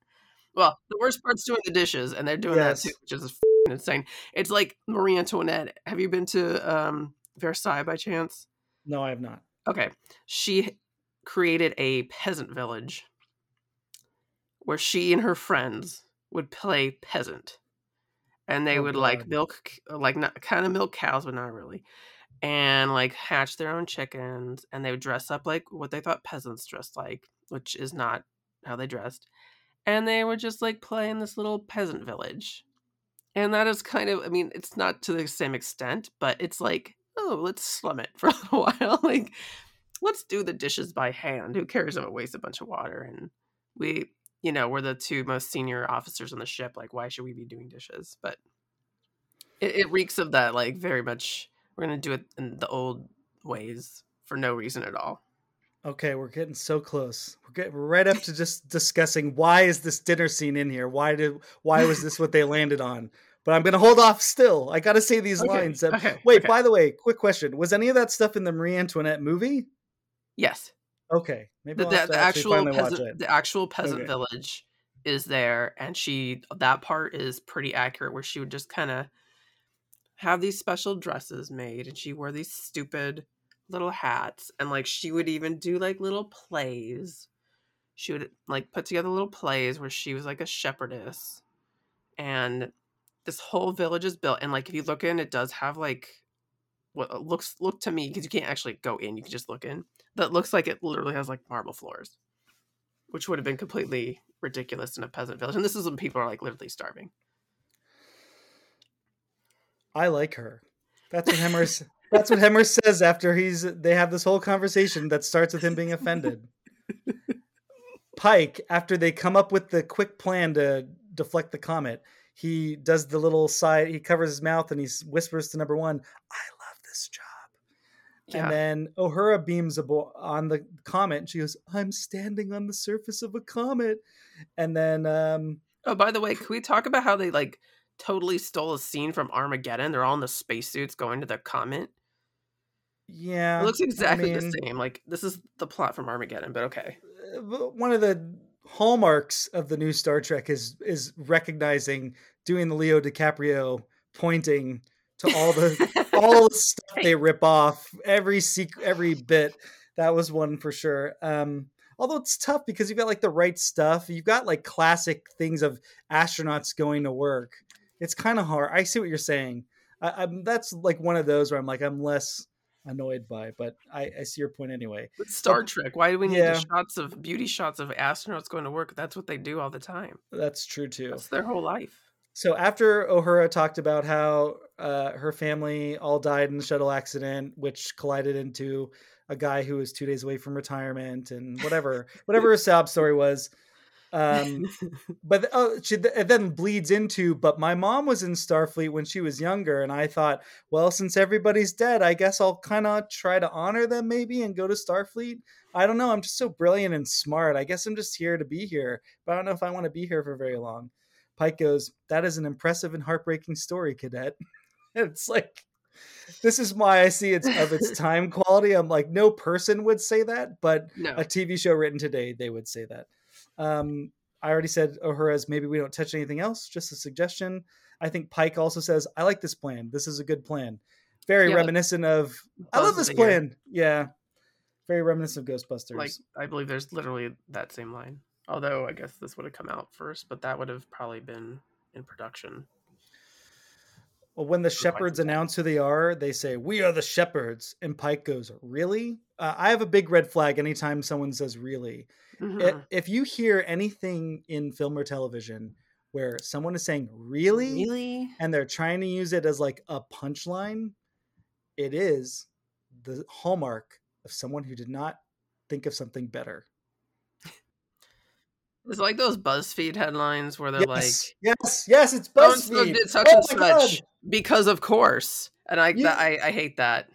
Well, the worst part's doing the dishes, and they're doing Yes. that too, which is f***ing insane. It's like Marie Antoinette. Have you been to um, Versailles by chance? No, I have not. Okay. She created a peasant village where she and her friends would play peasant. And they Oh, would like milk like not kind of milk cows, but not really. And like hatch their own chickens and they would dress up like what they thought peasants dressed like, which is not how they dressed. And they would just like play in this little peasant village. And that is kind of I mean, it's not to the same extent, but it's like, oh, let's slum it for (laughs) a little while. like let's do the dishes by hand. Who cares if it wastes a bunch of water? And we, you know, we're the two most senior officers on the ship. Like, why should we be doing dishes? But it, it reeks of that, like, very much. We're going to do it in the old ways for no reason at all. Okay, we're getting so close. We're getting we're right up to just discussing why is this dinner scene in here? Why did why was this what they landed on? But I'm gonna hold off still. I gotta say these Okay, lines. That- okay, Wait, okay. by the way, quick question. Was any of that stuff in the Marie Antoinette movie? Yes. Okay. Maybe The, I'll the, the actual peasant, the actual peasant village is there, and she that part is pretty accurate. Where she would just kind of have these special dresses made, and she wore these stupid little hats, and like she would even do like little plays. She would like put together little plays where she was like a shepherdess, and this whole village is built. And like if you look in, it does have like what uh, looks look to me because you can't actually go in; you can just look in that looks like it literally has like marble floors, which would have been completely ridiculous in a peasant village. And this is when people are like literally starving. I like her. That's what Hemmer. that's what Hemmer says after he's. They have this whole conversation that starts with him being offended. Pike, after they come up with the quick plan to deflect the comet, he does the little side. He covers his mouth and he whispers to number one, "I love this job." Yeah. And then Uhura beams abo- on the comet. And she goes, "I'm standing on the surface of a comet." And then, um, Oh, by the way, can we talk about how they like totally stole a scene from Armageddon? They're all in the spacesuits going to the comet. yeah, It looks I exactly the same. Like this is the plot from Armageddon, but okay. uh, one of the hallmarks of the new Star Trek is is recognizing doing the Leo DiCaprio pointing to all the (laughs) all the stuff they rip off every sequ- every bit. That was one for sure. Um, although it's tough because you've got like the right stuff. You've got like classic things of astronauts going to work. It's kind of hard. I see what you're saying. I, I'm that's like one of those where I'm like I'm less annoyed by, but I, I see your point anyway. It's Star Trek. Why do we need Yeah. the shots of beauty shots of astronauts going to work? That's what they do all the time. That's true too. That's their whole life. So after Uhura talked about how uh, her family all died in the shuttle accident, which collided into a guy who was two days away from retirement and whatever, whatever her sob story was. Um, (laughs) but oh, she it then bleeds into. But my mom was in Starfleet when she was younger, and I thought, well, since everybody's dead, I guess I'll kind of try to honor them maybe and go to Starfleet. I don't know. I'm just so brilliant and smart. I guess I'm just here to be here, but I don't know if I want to be here for very long. Pike goes, That is an impressive and heartbreaking story, cadet. (laughs) It's like, this is why I see it's of its (laughs) time quality. I'm like, no person would say that, but no. a TV show written today, they would say that. Um, I already said Uhura's maybe we don't touch anything else, just a suggestion. I think Pike also says, I like this plan. This is a good plan. Very Yeah, reminiscent of, I love this plan. Yeah. Very reminiscent of Ghostbusters. Like I believe there's literally that same line. Although I guess this would have come out first, but that would have probably been in production. Well, when the quite shepherds some announce who they are, they say, "We are the shepherds." And Pike goes, "Really?" Uh, I have a big red flag anytime someone says "really." I- Mhm. If you hear anything in film or television where someone is saying "really,", Really? and they're trying to use it as like a punchline, it is the hallmark of someone who did not think of something better. It's like those BuzzFeed headlines where they're Yes, yes, yes. It's like, "So and so BuzzFeed. did such Oh and such God. because of course," and I I I hate that.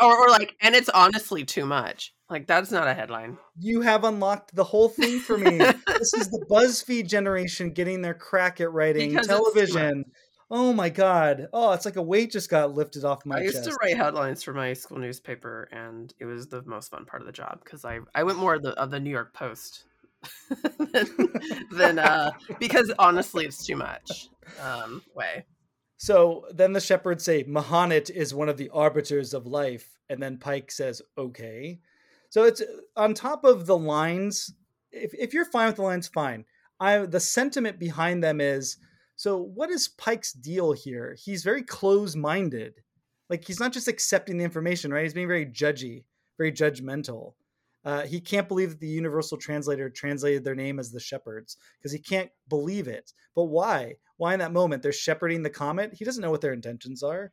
Or, or like, and it's honestly too much. Like that's not a headline. You have unlocked the whole thing for me. this is the (laughs) BuzzFeed generation getting their crack at writing Because television. Oh my god! Oh, it's like a weight just got lifted off my I used chest. to write headlines for my school newspaper, and it was the most fun part of the job because I I went more of the of the New York Post (laughs) than, than uh because honestly it's too much um way. So then the shepherds say M'hanit is one of the arbiters of life, and then Pike says, "Okay." So it's on top of the lines. If if you're fine with the lines, fine. I the sentiment behind them is so. What is Pike's deal here? He's very close-minded. Like he's not just accepting the information, right? He's being very judgy, very judgmental. Uh, he can't believe that the universal translator translated their name as the shepherds because he can't believe it. But why? Why in that moment they're shepherding the comet? He doesn't know what their intentions are.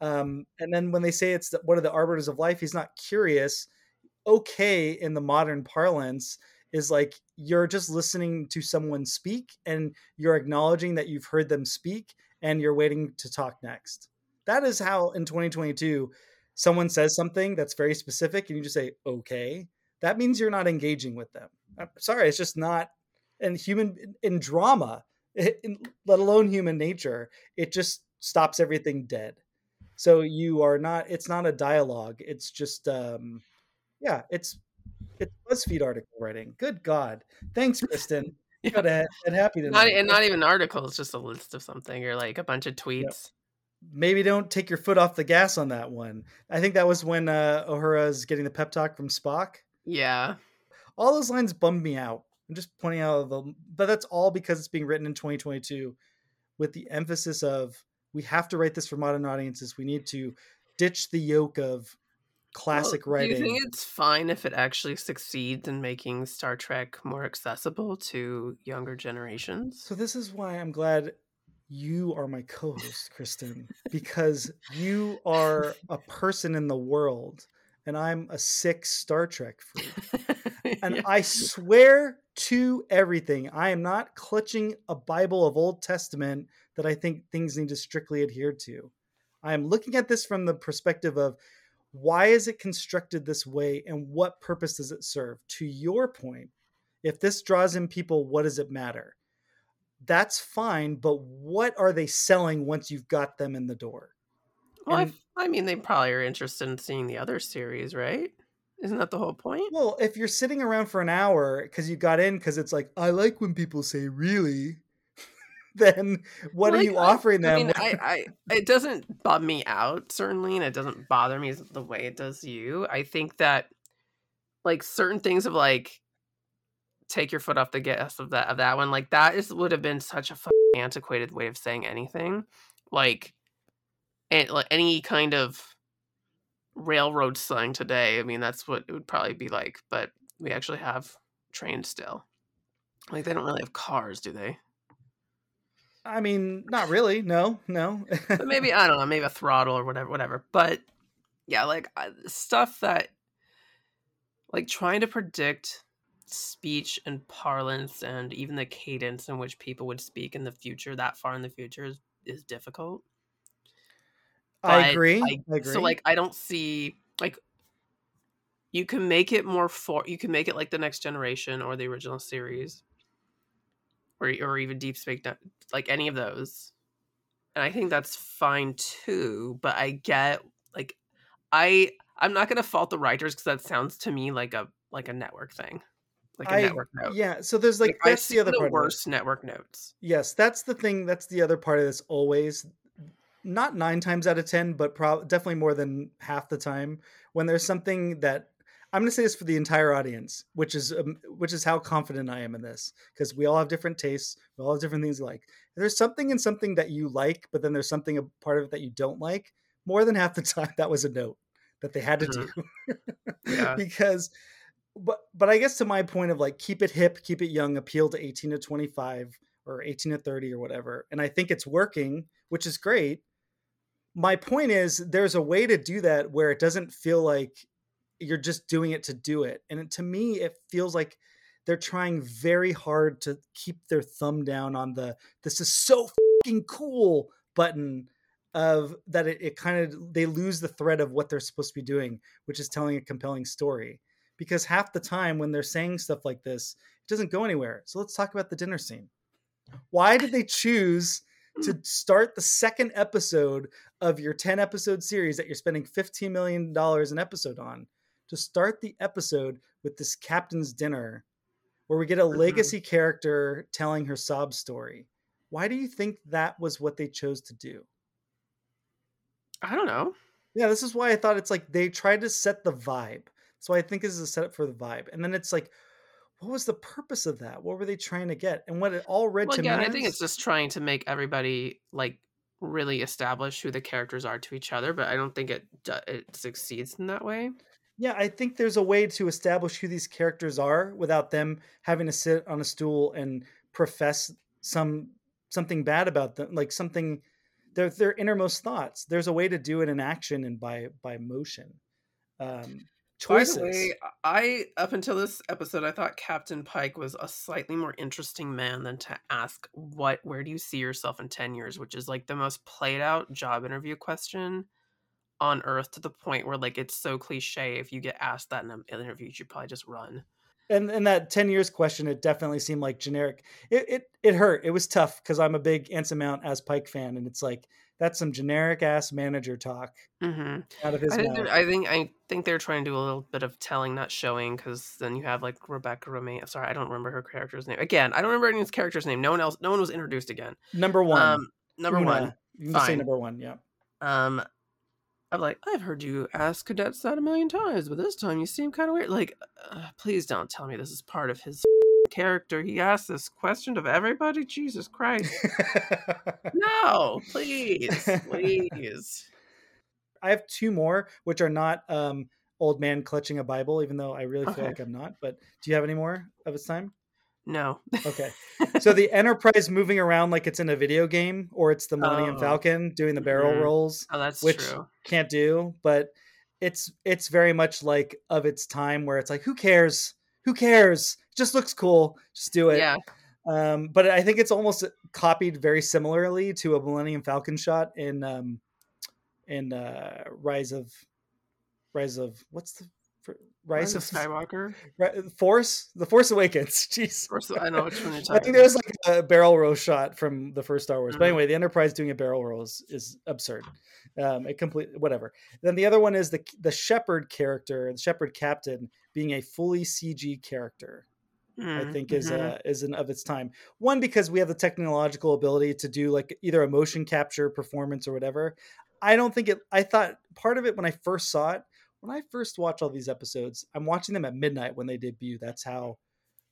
Um, and then when they say it's one of the arbiters of life, he's not curious. Okay, in the modern parlance, is like you're just listening to someone speak and you're acknowledging that you've heard them speak and you're waiting to talk next. That is how in 2022 someone says something that's very specific and you just say okay. That means you're not engaging with them. I'm sorry, it's just not. And human in drama, (laughs) in, let alone human nature, it just stops everything dead. So you are not. It's not a dialogue. It's just, um, yeah. It's it's BuzzFeed article writing. Good God, thanks, Kristen. (laughs) Yeah. Got a head happy Not and not even articles, just a list of something or like a bunch of tweets. maybe don't take your foot off the gas on that one. I think that was when uh, Uhura's getting the pep talk from Spock. Yeah. All those lines bummed me out. I'm just pointing out the, but that's all because it's being written in 2022 with the emphasis of we have to write this for modern audiences. We need to ditch the yoke of classic Well, writing. Do you think it's fine if it actually succeeds in making Star Trek more accessible to younger generations? So this is why I'm glad you are my co-host, Kristen, because you are a person in the world, and I'm a sick Star Trek freak. (laughs) And Yeah. I swear to everything, I am not clutching a Bible of Old Testament that I think things need to strictly adhere to. I am looking at this from the perspective of why is it constructed this way and what purpose does it serve? To your point, if this draws in people, what does it matter? That's fine, but what are they selling once you've got them in the door? Well, and- I mean, they probably are interested in seeing the other series, right? Isn't that the whole point? Well, if you're sitting around for an hour because you got in because it's like, I like when people say really, (laughs) then what are you offering them? I mean, I, I, it doesn't bum me out certainly, and it doesn't bother me the way it does you. I think that like certain things of like take your foot off the gas of that of that one, like that is would have been such a antiquated way of saying anything, like any kind of railroad slang today. I mean, that's what it would probably be like, but we actually have trains still. Like they don't really have cars, do they? I mean, not really. No, no. but (laughs) maybe I don't know, maybe a throttle or whatever, whatever. But yeah, like stuff that, like trying to predict speech and parlance and even the cadence in which people would speak in the future, that far in the future, is, is difficult. I agree. I- I agree. So like, I don't see like you can make it more for you can make it like the next generation or the original series, or or even Deep Space, like any of those, and I think that's fine too. But I get like I I'm not gonna fault the writers because that sounds to me like a like a network thing, like a I- network note. yeah. So there's like, I've that's the other the part. worst network notes. Yes, that's the thing. That's the other part of this. Always, not nine times out of ten, but prob- definitely more than half the time when there's something that I'm going to say this for the entire audience, which is um, which is how confident I am in this because we all have different tastes, we all have different things we like. If there's something in something that you like, but then there's something a part of it that you don't like. More than half the (laughs) time, that was a note that they had to Mhm. do Yeah. (laughs) because but but I guess to my point of like keep it hip, keep it young, appeal to 18 to 25 or 18 to 30 or whatever. And I think it's working, which is great. My point is there's a way to do that where it doesn't feel like you're just doing it to do it. And to me it feels like they're trying very hard to keep their thumb down on the this is so fucking cool button of that it, it kind of they lose the thread of what they're supposed to be doing, which is telling a compelling story because half the time when they're saying stuff like this, it doesn't go anywhere. So let's talk about the dinner scene. Why did they choose to start the second episode of your 10 episode series that you're spending $15 million an episode on to start the episode with this captain's dinner where we get a Mhm. legacy character telling her sob story? Why do you think that was what they chose to do? I don't know. Yeah, this is why I thought it's like they tried to set the vibe. So I think this is a setup for the vibe. And then it's like, what was the purpose of that? What were they trying to get? And what it all read Well, to again, me I think it's just trying to make everybody like really establish who the characters are to each other, but I don't think it it succeeds in that way. yeah, I think there's a way to establish who these characters are without them having to sit on a stool and profess some something bad about them, like something their their innermost thoughts. There's a way to do it in action and by by motion. Um choices. By the way, I up until this episode, I thought Captain Pike was a slightly more interesting man than to ask what where do you see yourself in ten years, which is like the most played out job interview question on earth to the point where like it's so cliche if you get asked that in an interview you should probably just run. And and that 10 years question it definitely seemed like generic. It it, it hurt. It was tough because i'm a big anson mount as pike fan and it's like that's some generic ass manager talk mm-hmm. out of his I think, mouth I think I think they're trying to do a little bit of telling, not showing, because then you have like Rebecca Romijn. Sorry, I don't remember her character's name. Again, I don't remember anyone's character's name. No one else. No one was introduced again. number one Um, number Una. one. you can say number one yeah Um, I'm like, I've heard you ask cadets that a million times, but this time you seem kind of weird. Like, uh, please don't tell me this is part of his character. He asked this question of everybody. Jesus Christ! (laughs) No, please, please. i have two more which are not um old man clutching a bible even though i really feel Okay. like i'm not but do you have any more of its time No. okay so the (laughs) enterprise moving around like it's in a video game or it's the millennium Oh. falcon doing the barrel Mhm. rolls Oh, that's Which- true. can't do but it's it's very much like of its time where it's like who cares who cares? Just looks cool. Just do it. Yeah. Um, but I think it's almost copied very similarly to a Millennium Falcon shot in um, in uh, Rise of Rise of what's the Rise, Rise of Skywalker. Force the Force Awakens. (laughs) Jeez. Of course, I know which one you're (laughs) I think there was like a barrel roll shot from the first Star Wars. But Mhm. anyway, the Enterprise doing a barrel roll is, is absurd. Um, it complete whatever. Then the other one is the the Shepherd character, the Shepherd Captain, being a fully CG character. I Mm, think is mhm. uh, is an of its time. One because we have the technological ability to do like either a motion capture performance or whatever. I don't think it. I thought part of it when I first saw it, when I first watch all these episodes, I'm watching them at midnight when they debut. That's how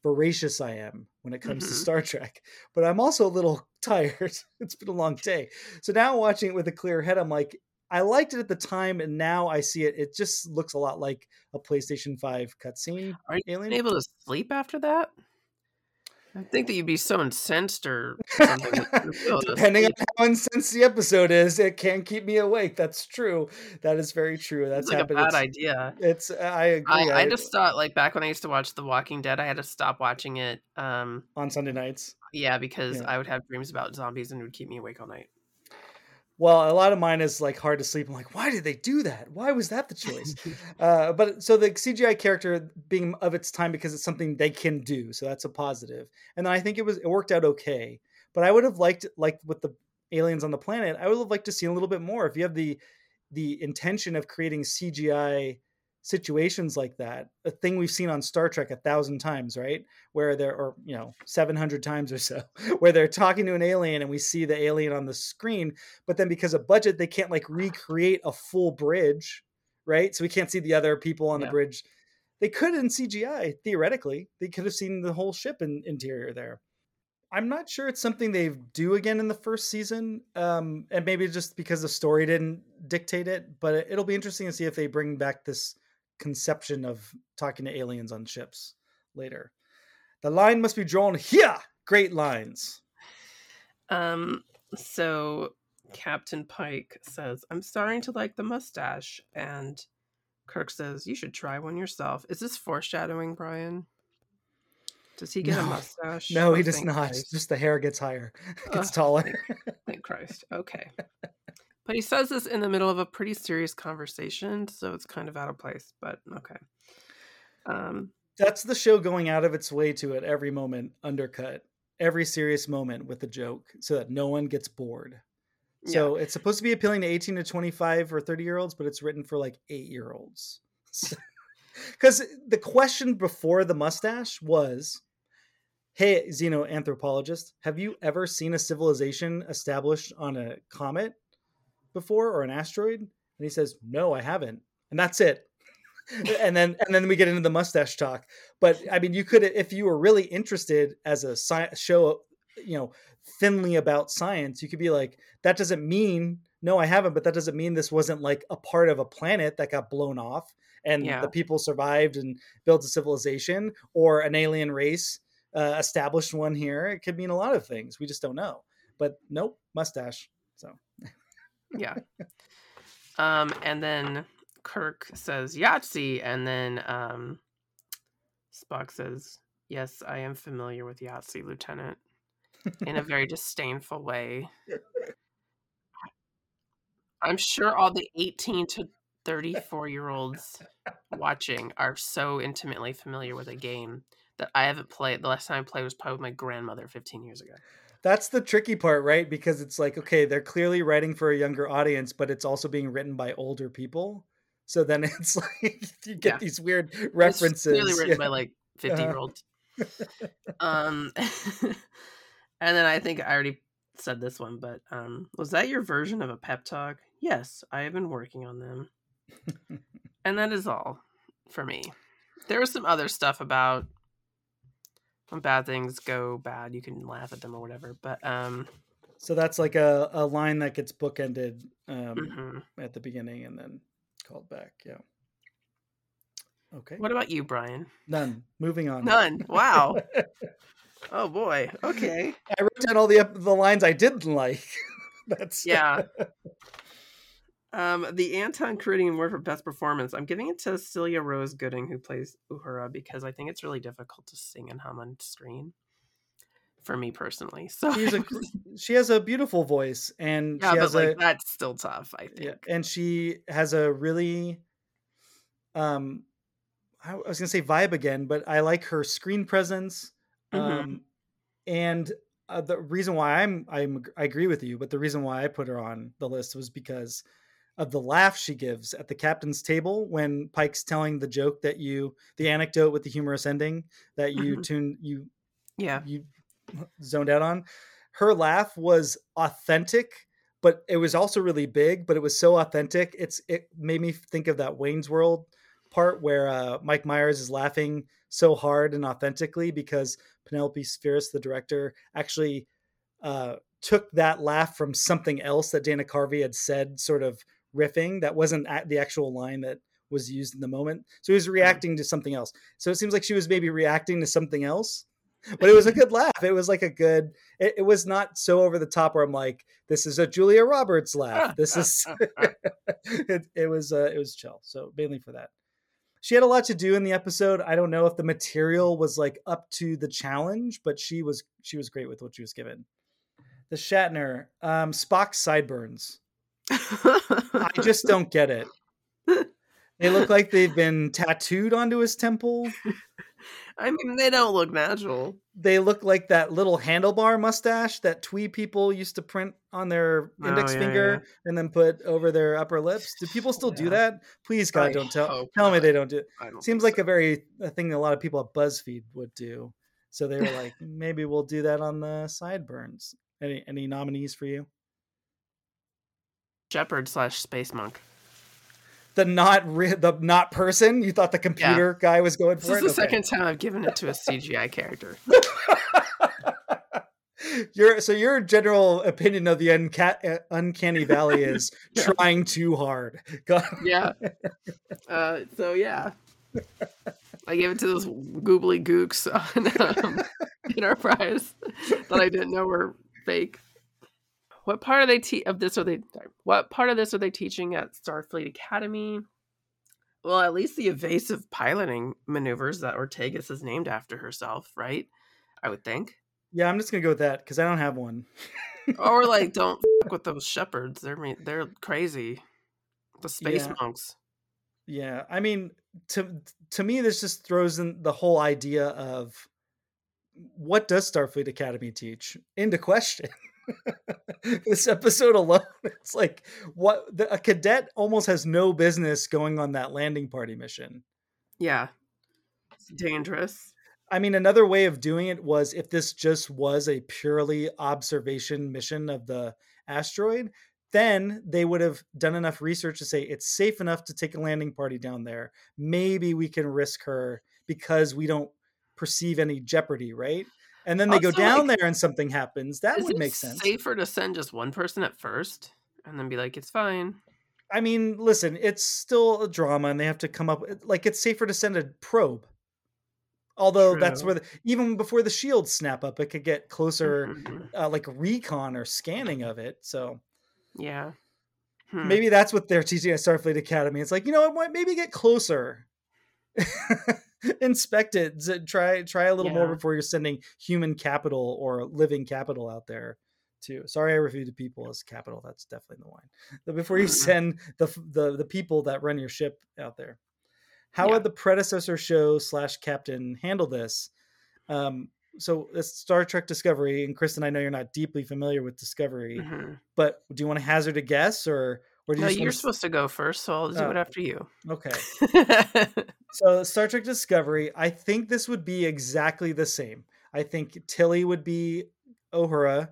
voracious I am when it comes to Mhm. Star (laughs) Trek. But I'm also a little (laughs) tired. it's been a long day, so now watching it with a clear head, I'm like. I liked it at the time, and now I see it. It just looks a lot like a PlayStation Five cutscene. Are you Alien? able to sleep after that? I think that you'd be so incensed or something. that (laughs) you'd be able to Depending on how incensed the episode is, it can keep me awake. That's true. That is very true. That's like a bad it's, idea. it's I agree. I, I just thought like back when I used to watch The Walking Dead. I had to stop watching it. Um, on Sunday nights. yeah, because Yeah. I would have dreams about zombies and it would keep me awake all night. Well, a lot of mine is like hard to sleep. I'm like, why did they do that? Why was that the choice? (laughs) uh, but so the CGI character being of its time because it's something they can do, so that's a positive. And then I think it was it worked out okay. But I would have liked like with the aliens on the planet, I would have liked to see a little bit more. If you have the the intention of creating CGI situations like that, a thing we've seen on Star Trek a thousand times, right? Where there or you know, seven hundred times or so, (laughs) where they're talking to an alien and we see the alien on the screen, but then because of budget, they can't like recreate a full bridge, right? So we can't see the other people on the bridge. They could in CGI, theoretically. They could have seen the whole ship in, interior there. I'm not sure it's something they do again in the first season, um, and maybe just because the story didn't dictate it. But it'll be interesting to see if they bring back this conception of talking to aliens on ships later. The line must be drawn here. Great lines. Um, so Captain Pike says, I'm starting to like the mustache. And Kirk says, You should try one yourself. Is this foreshadowing, Bryan? Does he get a mustache? No, he does not. Christ. Just the hair gets higher, (laughs) gets Ugh, taller. Thank Christ. Okay. (laughs) But he says this in the middle of a pretty serious conversation, so it's kind of out of place, but okay. Um, That's the show going out of its way to at every moment undercut every serious moment with a joke so that no one gets bored. yeah. So it's supposed to be appealing to 18 to 25 or 30 year olds, but it's written for like eight year olds. Because (laughs) the question before the mustache was Hey, xenoanthropologist, have you ever seen a civilization established on a comet before or an asteroid? And he says, No, I haven't. And that's it. (laughs) and then and then we get into the mustache talk. But I mean, you could if you were really interested as a sci- show, you know, thinly about science, you could be like, that doesn't mean no, I haven't, but that doesn't mean this wasn't like a part of a planet that got blown off and Yeah. the people survived and built a civilization or an alien race uh, established one here. It could mean a lot of things. We just don't know. But nope, mustache. So (laughs) yeah. Um, and then Kirk says Yahtzee, and then um, Spock says, "Yes, I am familiar with Yahtzee, Lieutenant," in a (laughs) very disdainful way. I'm sure all the 18 to 34 year olds watching are so intimately familiar with a game that I haven't played. The last time I played was probably with my grandmother 15 years ago. That's the tricky part, right? Because it's like, okay, they're clearly writing for a younger audience, but it's also being written by older people. So then (laughs) it's like you get Yeah. these weird It's references. clearly written yeah. by like 50 Uh-huh. year olds. (laughs) um, (laughs) and then I think I already said this one, but um, was that your version of a pep talk? Yes, I have been working on them. and that is all for me. There was some other stuff about when bad things go bad, you can laugh at them or whatever. But um, So that's like a, a line that gets bookended um, mhm. at the beginning and then called back. Yeah. Okay. what about you, Bryan? None. Moving on. None. Wow. (laughs) oh boy. Okay. I wrote down all the the lines I didn't like. (laughs) That's Yeah. Um, the Anton Crooting Award for Best Performance. I'm giving it to Celia Rose Gooding, who plays Uhura, because I think it's really difficult to sing and hum on screen. For me personally, so a, (laughs) she has a beautiful voice, and yeah, she but has like a that's still tough. I think. yeah, and she has a really um I was gonna say vibe again, but I like her screen presence. Mhm. Um and uh, the reason why I'm I'm I agree with you, but the reason why I put her on the list was because of the laugh she gives at the captain's table when Pike's telling the joke that you the anecdote with the humorous ending that you Mhm. tune you Yeah. you zoned out on. Her laugh was authentic, but it was also really big, but it was so authentic. It's it made me think of that Wayne's World part where uh, Mike Myers is laughing so hard and authentically because Penelope Spheeris, the director, actually uh, took that laugh from something else that Dana Carvey had said, sort of riffing. That wasn't at the actual line that was used in the moment. So he was reacting to something else. So it seems like she was maybe reacting to something else (laughs) but it was a good laugh. It was like a good. It, it was not so over the top where I'm like, "This is a Julia Roberts laugh." This is. (laughs) (laughs) it, it was. Uh, it was chill. So mainly for that, she had a lot to do in the episode. I don't know if the material was like up to the challenge, but she was. She was great with what she was given. The Shatner, um, Spock's sideburns. I just don't get it. They look like they've been tattooed onto his temple. I mean, they don't look natural. they look like that little handlebar mustache that twee people used to print on their Oh, index yeah, finger and then put over their upper lips. Do people still do that? Please, God, I don't tell tell me they don't do it. Don't Seems like a very a thing a lot of people at BuzzFeed would do. So they were like, (laughs) maybe we'll do that on the sideburns. Any any nominees for you? Shepherd slash Space Monk. The not re- the not person. You thought the computer guy was going for. This is the Okay. second time I've given it to a CGI character. (laughs) your so your general opinion of the unca- uh, uncanny valley (laughs) is Yeah. trying too hard. Yeah. Uh, so yeah, I gave it to those googly gooks (laughs) on um, Enterprise that I didn't know were fake. What part of they te- of this are they? What part of this are they teaching at Starfleet Academy? Well, at least the evasive piloting maneuvers that Ortegas is named after herself, right? I would think. Yeah, I'm just gonna go with that because I don't have one. Or like, (laughs) don't fuck with those shepherds. They're they're crazy. The space Yeah. monks. Yeah, I mean, to to me, this just throws in the whole idea of what does Starfleet Academy teach into question. (laughs) this episode alone, it's like what the, a cadet almost has no business going on that landing party mission. Yeah, it's dangerous. I mean, another way of doing it was if this just was a purely observation mission of the asteroid, then they would have done enough research to say it's safe enough to take a landing party down there. Maybe we can risk her because we don't perceive any jeopardy, right? And then they go down like, there and something happens. That would make sense. Safer to send just one person at first and then be like, it's fine. I mean, listen, it's still a drama and they have to come up like it's safer to send a probe. Although that's where the, even before the shields snap up, it could get closer Mhm. uh, like recon or scanning of it. So Yeah. Hmm. maybe that's what they're teaching at Starfleet Academy. It's like you know what, maybe get closer, (laughs) (laughs) inspect it, try try a little more before you're sending human capital or living capital out there. Too sorry, I refuted people as capital. That's definitely the line. (laughs) But before you Mhm. send the the the people that run your ship out there, how Yeah. would the predecessor show slash captain handle this? Um, so it's Star Trek Discovery, and Kristen, I know you're not deeply familiar with Discovery, Mhm. but do you want to hazard a guess, or or you no, you're want supposed to go first, so I'll do Oh. it after you. okay? (laughs) So Star Trek Discovery, I think this would be exactly the same. I think Tilly would be Uhura,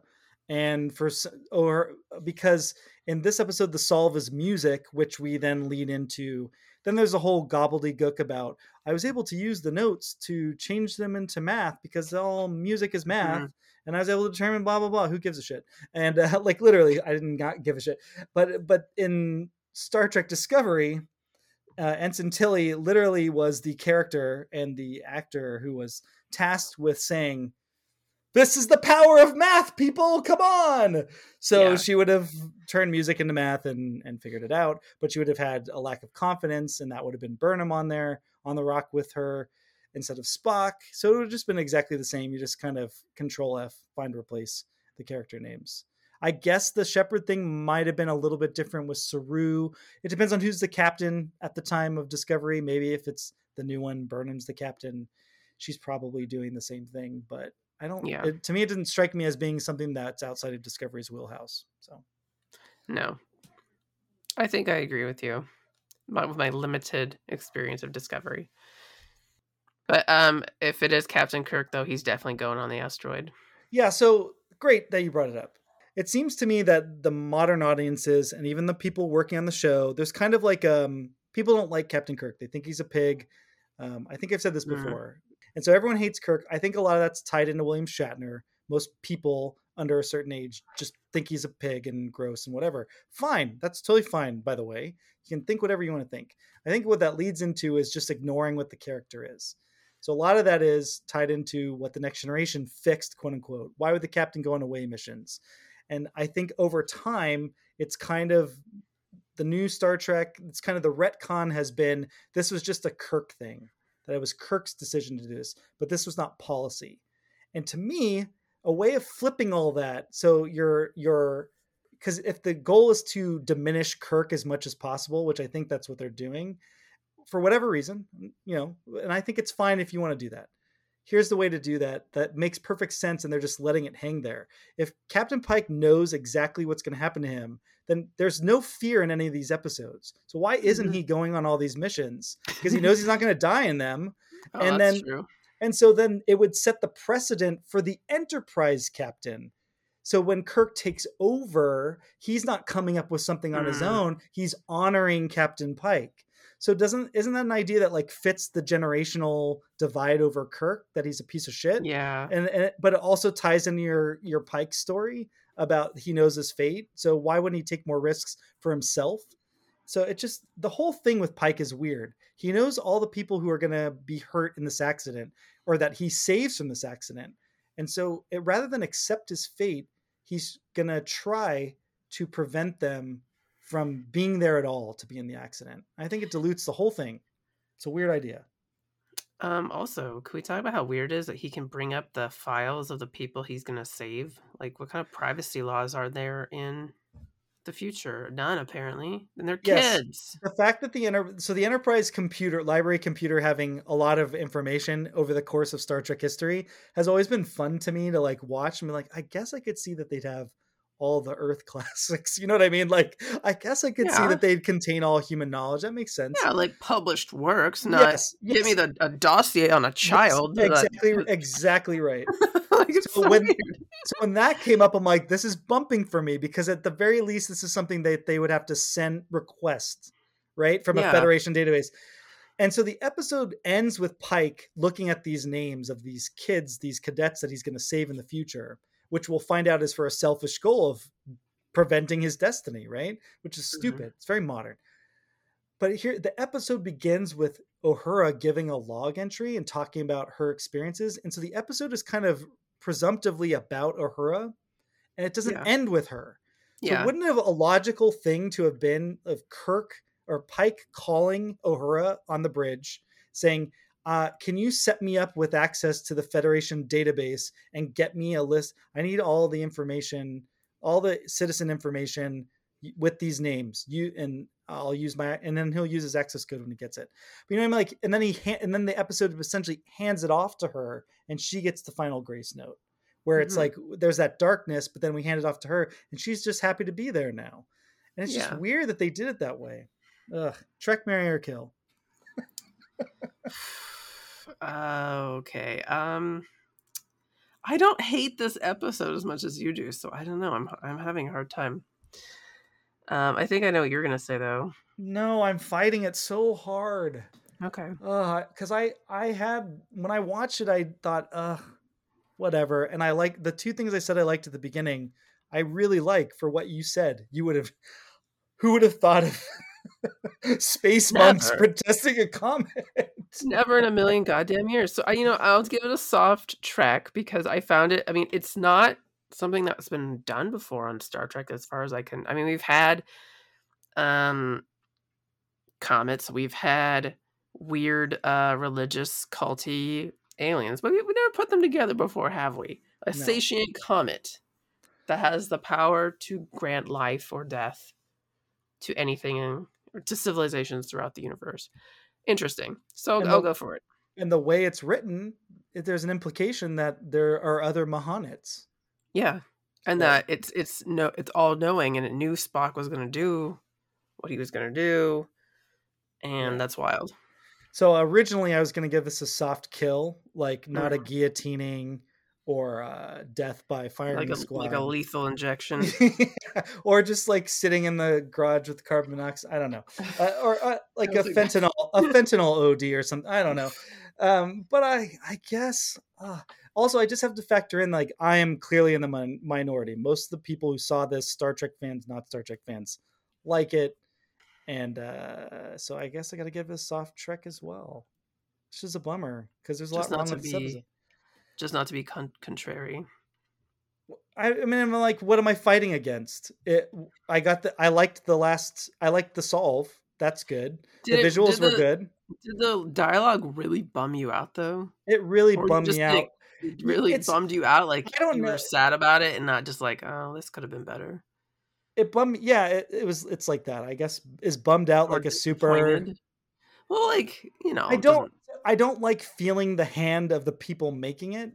and for or because in this episode the solve is music, which we then lead into. Then there's a whole gobbledygook about I was able to use the notes to change them into math because all music is mm-hmm. math, and I was able to determine blah blah blah. Who gives a shit? And uh, (laughs) like literally, I did not give a shit. But but in Star Trek Discovery, uh, Ensign Tilly literally was the character and the actor who was tasked with saying, this is the power of math, people. Come on. So Yeah. she would have turned music into math and and figured it out, but she would have had a lack of confidence, and that would have been Burnham on there on the rock with her instead of Spock. So it would have just been exactly the same. You just kind of control F, find replace the character names. I guess the Shepherd thing might have been a little bit different with Saru. It depends on who's the captain at the time of Discovery. Maybe if it's the new one, Burnham's the captain. She's probably doing the same thing, but I don't. Yeah. It, to me, it didn't strike me as being something that's outside of Discovery's wheelhouse. So No. I think I agree with you. My, with my limited experience of Discovery. But um if it is Captain Kirk though, he's definitely going on the asteroid. yeah, so great that you brought it up. It seems to me that the modern audiences and even the people working on the show, there's kind of like um people don't like Captain Kirk. They think he's a pig. Um, I think I've said this Mhm. before. And so everyone hates Kirk. I think a lot of that's tied into William Shatner. Most people under a certain age just think he's a pig and gross and whatever. Fine. That's totally fine, by the way. You can think whatever you want to think. I think what that leads into is just ignoring what the character is. So a lot of that is tied into what the next generation fixed, quote unquote. Why would the captain go on away missions? And I think over time, it's kind of the new Star Trek, it's kind of the retcon has been this was just a Kirk thing, that it was Kirk's decision to do this, but this was not policy. And to me, a way of flipping all that, so you're you're because if the goal is to diminish Kirk as much as possible, which I think that's what they're doing, for whatever reason, you know, and I think it's fine if you want to do that. Here's the way to do that that makes perfect sense, and they're just letting it hang there. If Captain Pike knows exactly what's going to happen to him, then there's no fear in any of these episodes. So why isn't Mhm. he going on all these missions? Because he knows he's not (laughs) going to die in them. Oh, And then- true. And so then it would set the precedent for the Enterprise captain. So when Kirk takes over, he's not coming up with something on his Mm. own. He's honoring Captain Pike. So doesn't isn't that an idea that like fits the generational divide over Kirk that he's a piece of shit? Yeah. And, and it- but it also ties into your your Pike story about he knows his fate. So why wouldn't he take more risks for himself? So it just the whole thing with Pike is weird. He knows all the people who are going to be hurt in this accident or that he saves from this accident. And so it, rather than accept his fate, he's going to try to prevent them from being there at all to be in the accident. I think it dilutes the whole thing. It's a weird idea. Um, also, could we talk about how weird it is that he can bring up the files of the people he's gonna save? Like, what kind of privacy laws are there in the future? None, apparently. And they're Yes. kids. the fact that the enter- so the enterprise computer library computer having a lot of information over the course of star trek history has always been fun to me to like watch and be like i guess i could see that they'd have all the earth (laughs) classics you know what i mean? Like i guess i could see that they'd contain all human knowledge that makes sense. Yeah, like published works, not yes, give me the a dossier on a yes, child. that- exactly (laughs) exactly right. (laughs) Like, So so when- so when that came up i'm like this is bumping for me because at the very least this is something that they would have to send request right from a federation database. And so the episode ends with pike looking at these names of these kids these cadets that he's going to save in the future which we'll find out is for a selfish goal of preventing his destiny right which is Mhm. stupid it's very modern but here the episode begins with Uhura giving a log entry and talking about her experiences. And so the episode is kind of presumptively about Uhura and it doesn't Yeah. end with her. So Yeah. wouldn't have a logical thing to have been of Kirk or Pike calling Uhura on the bridge saying, uh, can you set me up with access to the Federation database and get me a list? I need all the information, all the citizen information with these names. You and I'll use my and then he'll use his access code when he gets it. But you know what I mean? Like, and then he ha- and then the episode essentially hands it off to her, and she gets the final grace note, where it's Mhm. like there's that darkness, but then we hand it off to her, and she's just happy to be there now. And it's Yeah. just weird that they did it that way. Ugh, Trek, marry or kill. (laughs) Uh, okay. Um, I don't hate this episode as much as you do, so I don't know. I'm I'm having a hard time. Um, I think I know what you're gonna say though. No, I'm fighting it so hard. Okay. Uh, because I I had when I watched it, I thought, uh, whatever. And I like the two things I said I liked at the beginning. I really like for what you said. You would have, who would have thought of Space monks protesting a comet. It's never in a million goddamn years. So I, you know, I'll give it a soft Trek because I found it. I mean, it's not something that's been done before on Star Trek, as far as I can. I mean, we've had um comets, we've had weird uh religious culty aliens, but we, we never put them together before, have we? A No. comet that has the power to grant life or death to anything to civilizations throughout the universe. Interesting. So And I'll the- go for it. And the way it's written, there's an implication that there are other M'hanits. Yeah, and that it's it's no it's all knowing, and it knew Spock was going to do what he was going to do, and that's wild. So originally, I was going to give this a soft kill, like not a Mm. guillotining or uh, death by firing Like a squad, like a lethal (laughs) injection. or just like sitting in the garage with carbon monoxide. I don't know, uh, or uh, (laughs) like a Sounds like that. (laughs) fentanyl, a fentanyl OD or something. I don't know. Um, but I, I guess. Uh, also, I just have to factor in like I am clearly in the min- minority. Most of the people who saw this, Star Trek fans, not Star Trek fans, like it, and uh, so I guess I got to give it a soft Trek as well. Which is a bummer because there's a lot wrong with this episode. Just not to be con- contrary. I, I mean, I'm like, what am I fighting against? It. I got the. I liked the last. I liked the solve. That's good. Did the it- visuals did were the- good. Did the dialogue really bum you out though? It really Or bummed just me out. think It really It's- bummed you out. Like I don't you know. were sad about it, and not just like, oh, this could have been better. It bummed. Yeah, it, it was. It's like that. I guess is bummed out Or like a super. Well, like you know, I don't. I don't like feeling the hand of the people making it,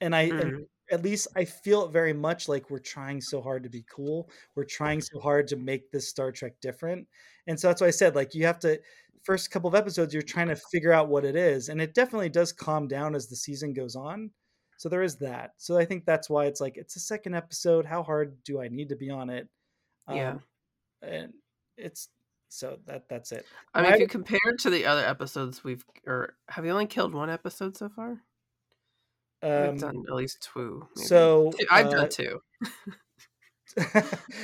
and I. and Mm. at least I feel it very much like we're trying so hard to be cool. We're trying so hard to make this Star Trek different. And so that's why I said, like, you have to, first couple of episodes, you're trying to figure out what it is. And it definitely does calm down as the season goes on. So there is that. So I think that's why it's like, it's a second episode. How hard do I need to be on it? Yeah. Um, and it's, so that that's it. I mean, My- if you compare it to the other episodes we've, or have you only killed one episode so far? Um, We've done at least two. maybe. so Two- I've uh, done two.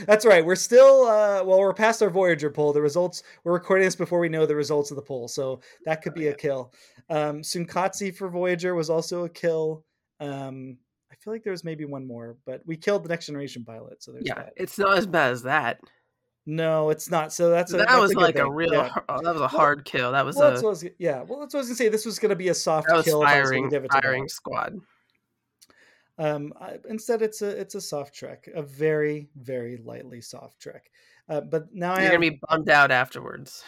That's right. We're still uh well, we're past our Voyager poll. The results we're recording this before we know the results of the poll, so that could Oh, be a kill. Um Tsunkatse for Voyager was also a kill. Um I feel like there was maybe one more, but we killed the next generation pilot, so there's Yeah, that. it's not as bad as that. No, it's not. So that's a, that that's was a like a real. Yeah. oh, that was a hard kill. That was Well, a that's was, yeah. Well, that's what I was gonna say. This was gonna be a soft that was kill. I was firing give it to firing them. squad. Um, I, instead, it's a it's a soft trek, a very very lightly soft trek. Uh, but now I You're have gonna be bummed out afterwards.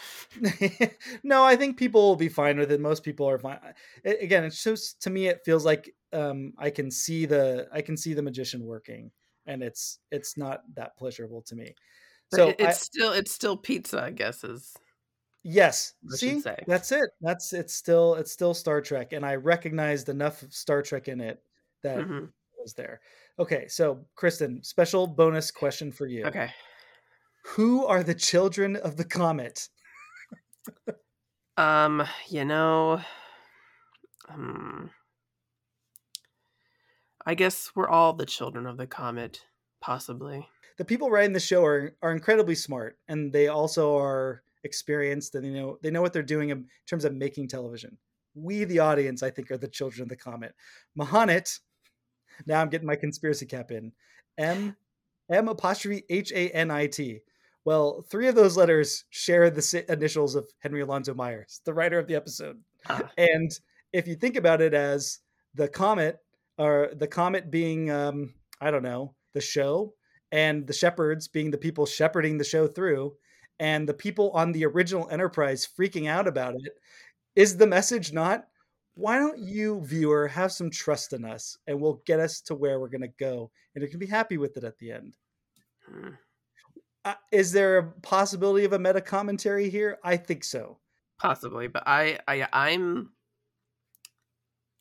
(laughs) no, I think people will be fine with it. Most people are fine. A- Again, it's just to me, it feels like um, I can see the I can see the magician working, and it's it's not that pleasurable to me. So it- I- it's still it's still pizza, I guess. Is yes, I see, say. that's it. That's it's still it's still Star Trek, and I recognized enough of Star Trek in it that it Mhm. was there. Okay, so Kristen, special bonus question for you. okay. Who are the children of the comet? Um, you know, um, I guess we're all the children of the comet, possibly. The people writing the show are are incredibly smart and they also are experienced and they know they know what they're doing in terms of making television. We the audience I think are the children of the comet. M'hanit now I'm getting my conspiracy cap in. M M apostrophe H A N I T. Well, three of those letters share the initials of Henry Alonzo Myers, the writer of the episode. Ah. And if you think about it as the comet, or the comet being, um, I don't know, the show, and the shepherds being the people shepherding the show through, and the people on the original Enterprise freaking out about it, is the message not? Why don't you, viewer, have some trust in us, and we'll get us to where we're going to go, and you can be happy with it at the end. Hmm. Uh, is there a possibility of a meta commentary here? I think so. Possibly, but I, I, I'm,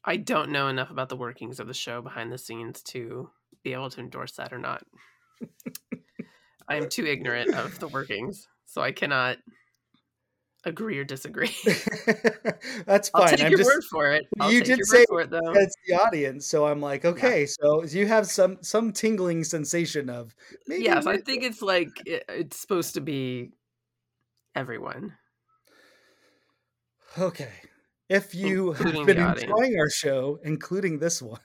I don't know enough about the workings of the show behind the scenes to be able to endorse that or not. I am too ignorant of the workings, so I cannot agree or disagree. (laughs) That's fine. I'll take I'm your just word for it. I'll you did say for it though. it's the audience, so I'm like, okay, so you have some some tingling sensation of maybe yes, I think it's like it, it's supposed to be everyone. Okay. If you Including have been enjoying our show, including this one,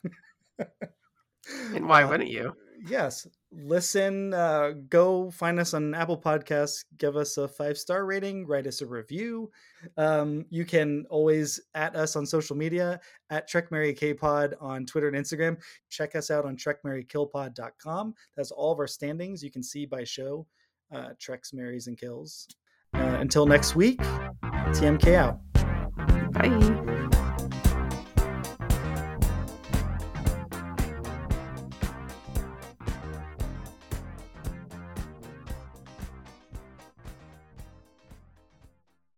And why uh, wouldn't you? yes, listen, uh, go find us on Apple Podcasts, give us a five star rating, write us a review. Um, you can always at us on social media at Trek Marry K Pod on Twitter and Instagram. Check us out on TrekMarryKillPod.com. That's all of our standings. You can see by show uh, Treks, Marys, and Kills. Uh, until next week, TMK out. Bye.